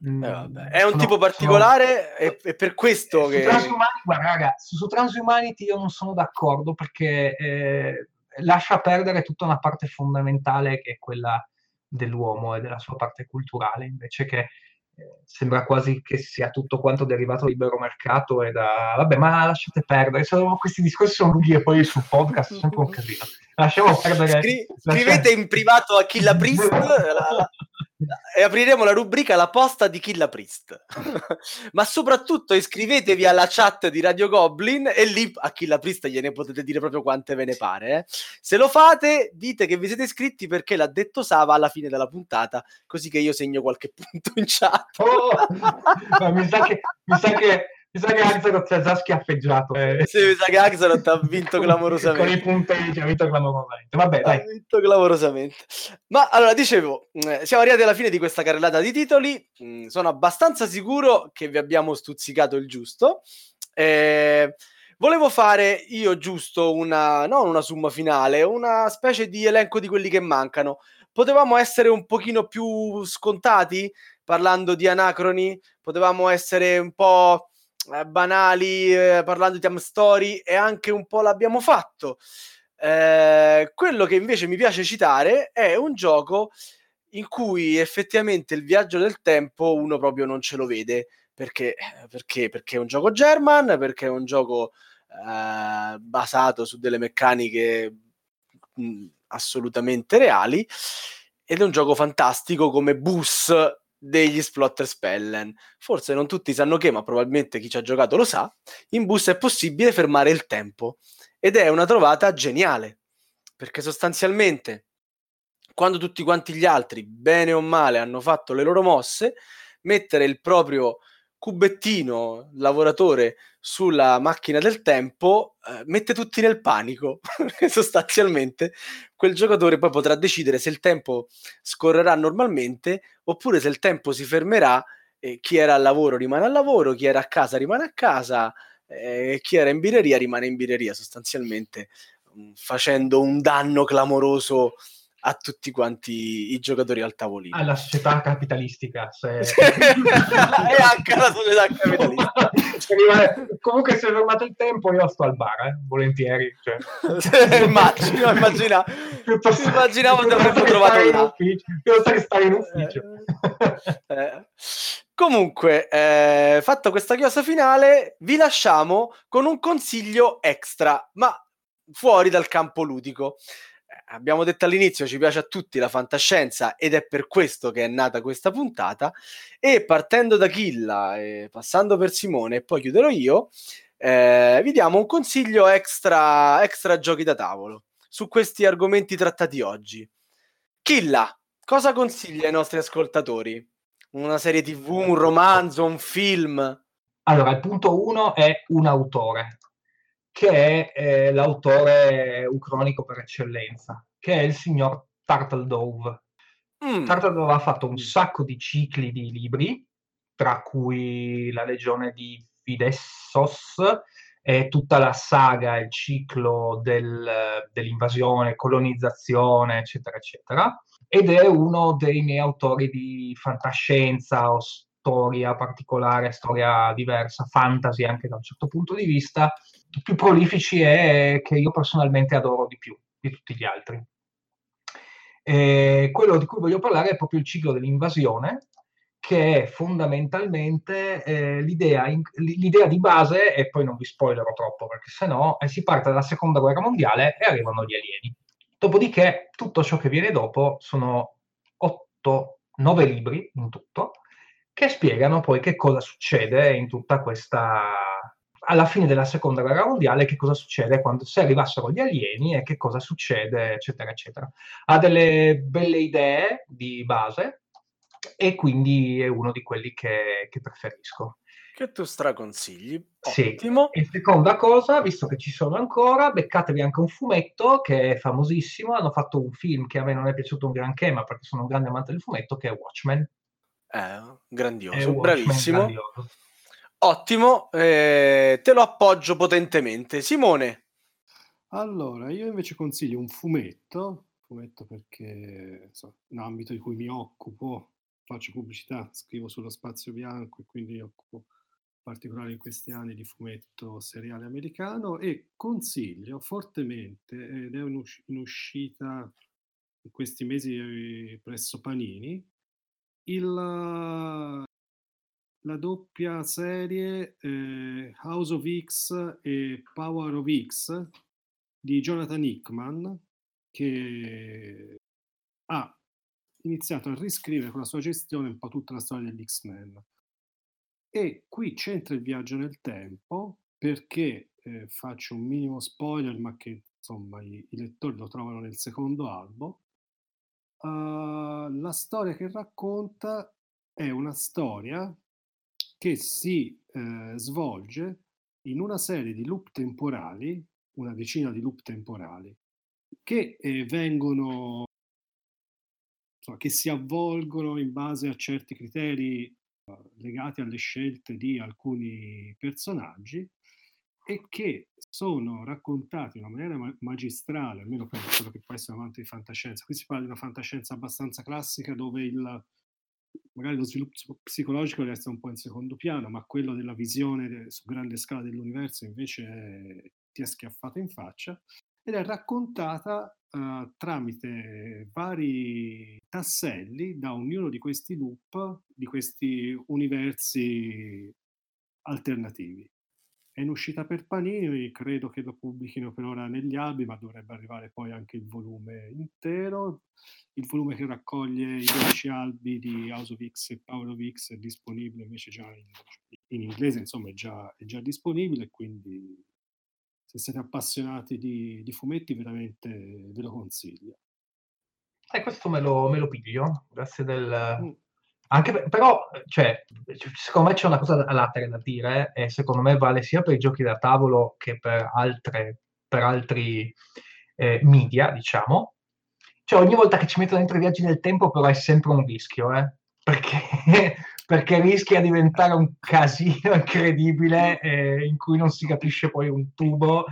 Eh, è un sono, tipo particolare sono... e, per questo
che... Transumani, guarda, raga, su, su Transhumanity io non sono d'accordo perché eh, lascia perdere tutta una parte fondamentale che è quella dell'uomo e della sua parte culturale, invece che eh, sembra quasi che sia tutto quanto derivato dal libero mercato e da... Vabbè, ma lasciate perdere, sono, questi discorsi sono lunghi e poi sul podcast è sempre un casino. Lasciamo perdere...
Scri- scrivete in privato a Killa Priest la, e apriremo la rubrica La posta di Killa Priest. Ma soprattutto iscrivetevi alla chat di Radio Goblin e lì a Killa Priest gliene potete dire proprio quante ve ne pare. Eh. Se lo fate, dite che vi siete iscritti perché l'ha detto Sava alla fine della puntata, così che io segno qualche punto in chat.
Oh, mi, sa che, mi sa che mi sa che Axelot si è già schiaffeggiato.
Eh. Sì, mi sa che Axelot ha vinto clamorosamente.
Con i punteggi ha vinto clamorosamente. Vabbè, dai.
Ha vinto clamorosamente. Ma allora, dicevo, eh, siamo arrivati alla fine di questa carrellata di titoli. Mm, sono abbastanza sicuro che vi abbiamo stuzzicato il giusto. Eh, volevo fare io giusto una, non una summa finale, una specie di elenco di quelli che mancano. Potevamo essere un pochino più scontati parlando di anacroni? Potevamo essere un po' eh, banali eh, parlando di time story e anche un po' l'abbiamo fatto. Eh, quello che invece mi piace citare è un gioco in cui effettivamente il viaggio del tempo uno proprio non ce lo vede perché, perché, perché è un gioco German, perché è un gioco eh, basato su delle meccaniche mh, assolutamente reali ed è un gioco fantastico come bus degli Splotter Spellen. Forse non tutti sanno che, ma probabilmente chi ci ha giocato lo sa, in bus è possibile fermare il tempo ed è una trovata geniale, perché sostanzialmente quando tutti quanti gli altri, bene o male, hanno fatto le loro mosse, mettere il proprio cubettino lavoratore sulla macchina del tempo eh, mette tutti nel panico sostanzialmente quel giocatore poi potrà decidere se il tempo scorrerà normalmente oppure se il tempo si fermerà e chi era al lavoro rimane al lavoro chi era a casa rimane a casa e chi era in birreria rimane in birreria sostanzialmente mm, facendo un danno clamoroso a tutti quanti i giocatori al tavolino.
Alla società capitalistica. Se...
e anche alla società capitalistica.
Comunque se è fermato il tempo io sto al bar, eh? volentieri.
Cioè. immagino, immagina... Piuttosto, immaginavo che avremmo trovato in ufficio.
Piuttosto che stare in ufficio.
Eh, eh. Comunque, eh, fatta questa chiosa finale, vi lasciamo con un consiglio extra, ma fuori dal campo ludico abbiamo detto all'inizio, ci piace a tutti la fantascienza ed è per questo che è nata questa puntata. E partendo da Killa, e passando per Simone e poi chiuderò io, eh, vi diamo un consiglio extra, extra giochi da tavolo su questi argomenti trattati oggi. Killa, cosa consiglia ai nostri ascoltatori? Una serie tv, un romanzo, un film?
Allora, il punto uno è un autore, che è eh, l'autore ucronico per eccellenza, che è il signor Turtle Dove. Mm. Turtle Dove ha fatto un sacco di cicli di libri, tra cui La Legione di Fidessos e tutta la saga, il ciclo del, dell'invasione, colonizzazione, eccetera, eccetera. Ed è uno dei miei autori di fantascienza o storia particolare, storia diversa, fantasy anche da un certo punto di vista, più prolifici e che io personalmente adoro di più di tutti gli altri. E quello di cui voglio parlare è proprio il ciclo dell'invasione, che è fondamentalmente eh, l'idea, l'idea, di base, e poi non vi spoilerò troppo perché sennò eh, si parte dalla seconda guerra mondiale e arrivano gli alieni. Dopodiché tutto ciò che viene dopo sono 8-9 libri in tutto, che spiegano poi che cosa succede in tutta questa alla fine della seconda guerra mondiale che cosa succede quando se arrivassero gli alieni e che cosa succede eccetera eccetera ha delle belle idee di base e quindi è uno di quelli che, che preferisco
che tu straconsigli
sì. ottimo e seconda cosa visto che ci sono ancora beccatevi anche un fumetto che è famosissimo hanno fatto un film che a me non è piaciuto un granché ma perché sono un grande amante del fumetto che è Watchmen
eh, grandioso, bravissimo. Grandioso. Ottimo, eh, te lo appoggio potentemente. Simone.
Allora, io invece consiglio un fumetto, fumetto perché so, un ambito di cui mi occupo, faccio pubblicità, scrivo sullo spazio bianco e quindi mi occupo in particolare in questi anni di fumetto seriale americano e consiglio fortemente, ed è in uscita in questi mesi eh, presso Panini, il, la doppia serie eh, House of X e Power of X di Jonathan Hickman che ha iniziato a riscrivere con la sua gestione un po' tutta la storia degli X-Men. E qui c'entra il viaggio nel tempo perché eh, faccio un minimo spoiler, ma che insomma i, i lettori lo trovano nel secondo albo uh, la storia che racconta è una storia che si eh, svolge in una serie di loop temporali, una decina di loop temporali, che eh, vengono, insomma, che si avvolgono in base a certi criteri uh, legati alle scelte di alcuni personaggi e che sono raccontati in una maniera magistrale, almeno per quello che può essere un amante di fantascienza. Qui si parla di una fantascienza abbastanza classica dove il, magari lo sviluppo psicologico resta un po' in secondo piano, ma quello della visione su grande scala dell'universo invece è, ti è schiaffato in faccia ed è raccontata uh, tramite vari tasselli da ognuno di questi loop, di questi universi alternativi. È in uscita per Panini, credo che lo pubblichino per ora negli albi, ma dovrebbe arrivare poi anche il volume intero. Il volume che raccoglie i 12 albi di House of X e Power of X è disponibile invece già in, in inglese, insomma è già, è già, disponibile, quindi se siete appassionati di, di fumetti veramente ve lo consiglio.
E eh, questo me lo, me lo piglio, grazie del, mm. Anche però, cioè, secondo me c'è una cosa all'altra da dire e secondo me vale sia per i giochi da tavolo che per, altre, per altri eh, media, diciamo. Cioè, ogni volta che ci mettono dentro i viaggi nel tempo però è sempre un rischio, eh? Perché, perché rischia di diventare un casino incredibile eh, in cui non si capisce poi un tubo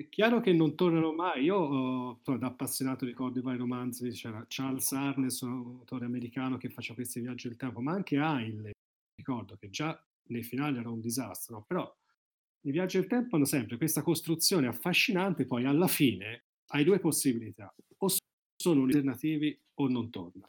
è chiaro che non tornano mai. Io, uh, da appassionato, ricordo i vari romanzi, c'era Charles Arnes, un autore americano che faceva questi viaggi del tempo, ma anche Heinlein, ricordo che già nei finali era un disastro, no? però i viaggi del tempo hanno sempre questa costruzione affascinante, poi alla fine hai due possibilità, o sono alternativi o non torna.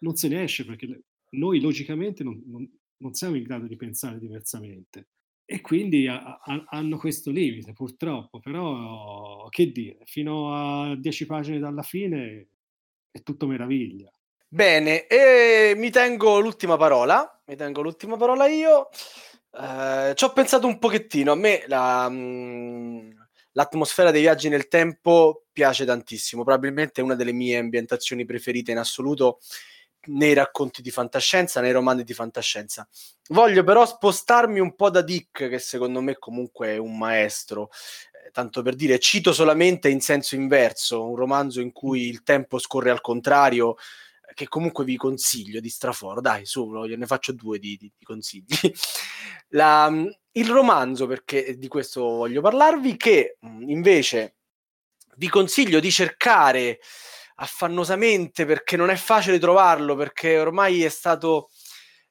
Non se ne esce perché noi logicamente non, non, non siamo in grado di pensare diversamente e quindi a, a, hanno questo limite purtroppo, però che dire, fino a dieci pagine dalla fine è tutto meraviglia.
Bene, e mi tengo l'ultima parola, mi tengo l'ultima parola io. Uh, ci ho pensato un pochettino. A me la, mh, mm, l'atmosfera dei viaggi nel tempo piace tantissimo. Probabilmente è una delle mie ambientazioni preferite in assoluto nei racconti di fantascienza, nei romanzi di fantascienza. Voglio però spostarmi un po' da Dick, che secondo me comunque è un maestro. Eh, tanto per dire, cito solamente in senso inverso, un romanzo in cui il tempo scorre al contrario, eh, che comunque vi consiglio di straforo. Dai, su, ne faccio due di, di, di consigli. La, mm, il romanzo, perché di questo voglio parlarvi, che mm, invece vi consiglio di cercare affannosamente perché non è facile trovarlo, perché ormai è stato,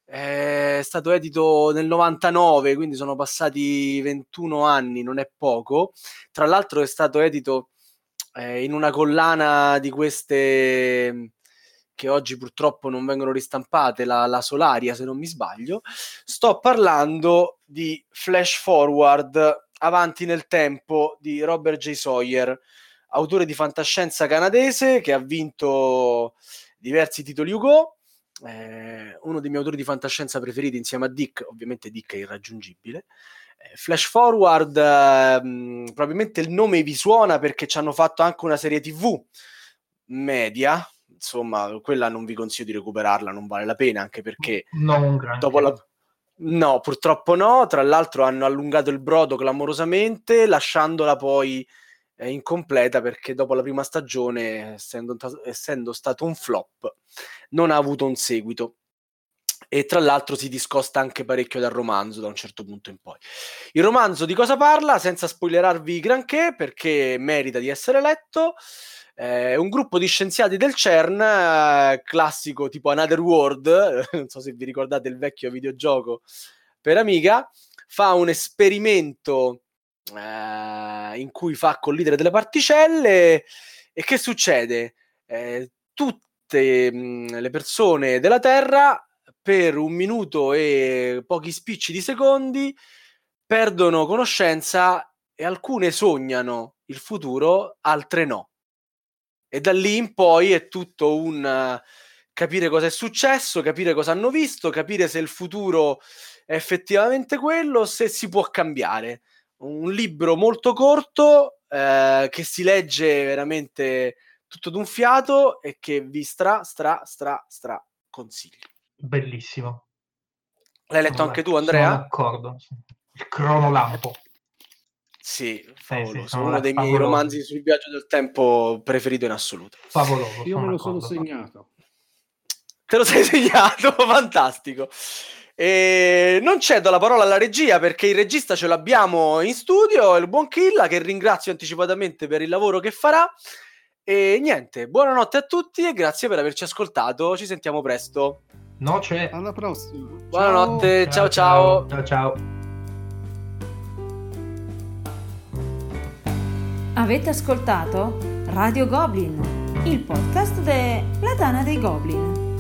eh, è stato edito nel 99, quindi sono passati 21 anni, non è poco. Tra l'altro è stato edito eh, in una collana di queste che oggi purtroppo non vengono ristampate, la, la, Solaria se non mi sbaglio, sto parlando di Flash Forward avanti nel tempo di Robert J. Sawyer, autore di fantascienza canadese che ha vinto diversi titoli Hugo. Eh, uno dei miei autori di fantascienza preferiti insieme a Dick, ovviamente Dick è irraggiungibile. Eh, Flash Forward, eh, probabilmente il nome vi suona perché ci hanno fatto anche una serie TV media, insomma, quella non vi consiglio di recuperarla, non vale la pena, anche perché
dopo la...
No, purtroppo no, tra l'altro hanno allungato il brodo clamorosamente, lasciandola poi eh, incompleta perché dopo la prima stagione, essendo, essendo stato un flop, non ha avuto un seguito e tra l'altro si discosta anche parecchio dal romanzo da un certo punto in poi. Il romanzo di cosa parla? Senza spoilerarvi granché perché merita di essere letto. Eh, un gruppo di scienziati del CERN, eh, classico tipo Another World, non so se vi ricordate il vecchio videogioco per Amiga, fa un esperimento eh, in cui fa collidere delle particelle e che succede? Eh, tutte mh, le persone della Terra per un minuto e pochi spicci di secondi perdono conoscenza e alcune sognano il futuro, altre no. E da lì in poi è tutto un uh, capire cosa è successo, capire cosa hanno visto, capire se il futuro è effettivamente quello, se si può cambiare un libro molto corto eh, che si legge veramente tutto d'un fiato e che vi stra, stra, stra, stra consiglio.
Bellissimo.
L'hai letto sono anche tu, Andrea?
Sono d'accordo. Il cronolampo.
Sì, favoloso. Eh sì, uno dei miei romanzi sul viaggio del tempo preferito in assoluto.
Favoloso.
Io me lo sono segnato.
Te lo sei segnato? Fantastico. E non cedo la parola alla regia perché il regista ce l'abbiamo in studio, il buon Killa, che ringrazio anticipatamente per il lavoro che farà. E niente, buonanotte a tutti e grazie per averci ascoltato. Ci sentiamo presto.
No, c'è.
Alla prossima.
Buonanotte, ciao ciao.
Ciao ciao. ciao.
Avete ascoltato Radio Goblin, il podcast della Tana dei Goblin.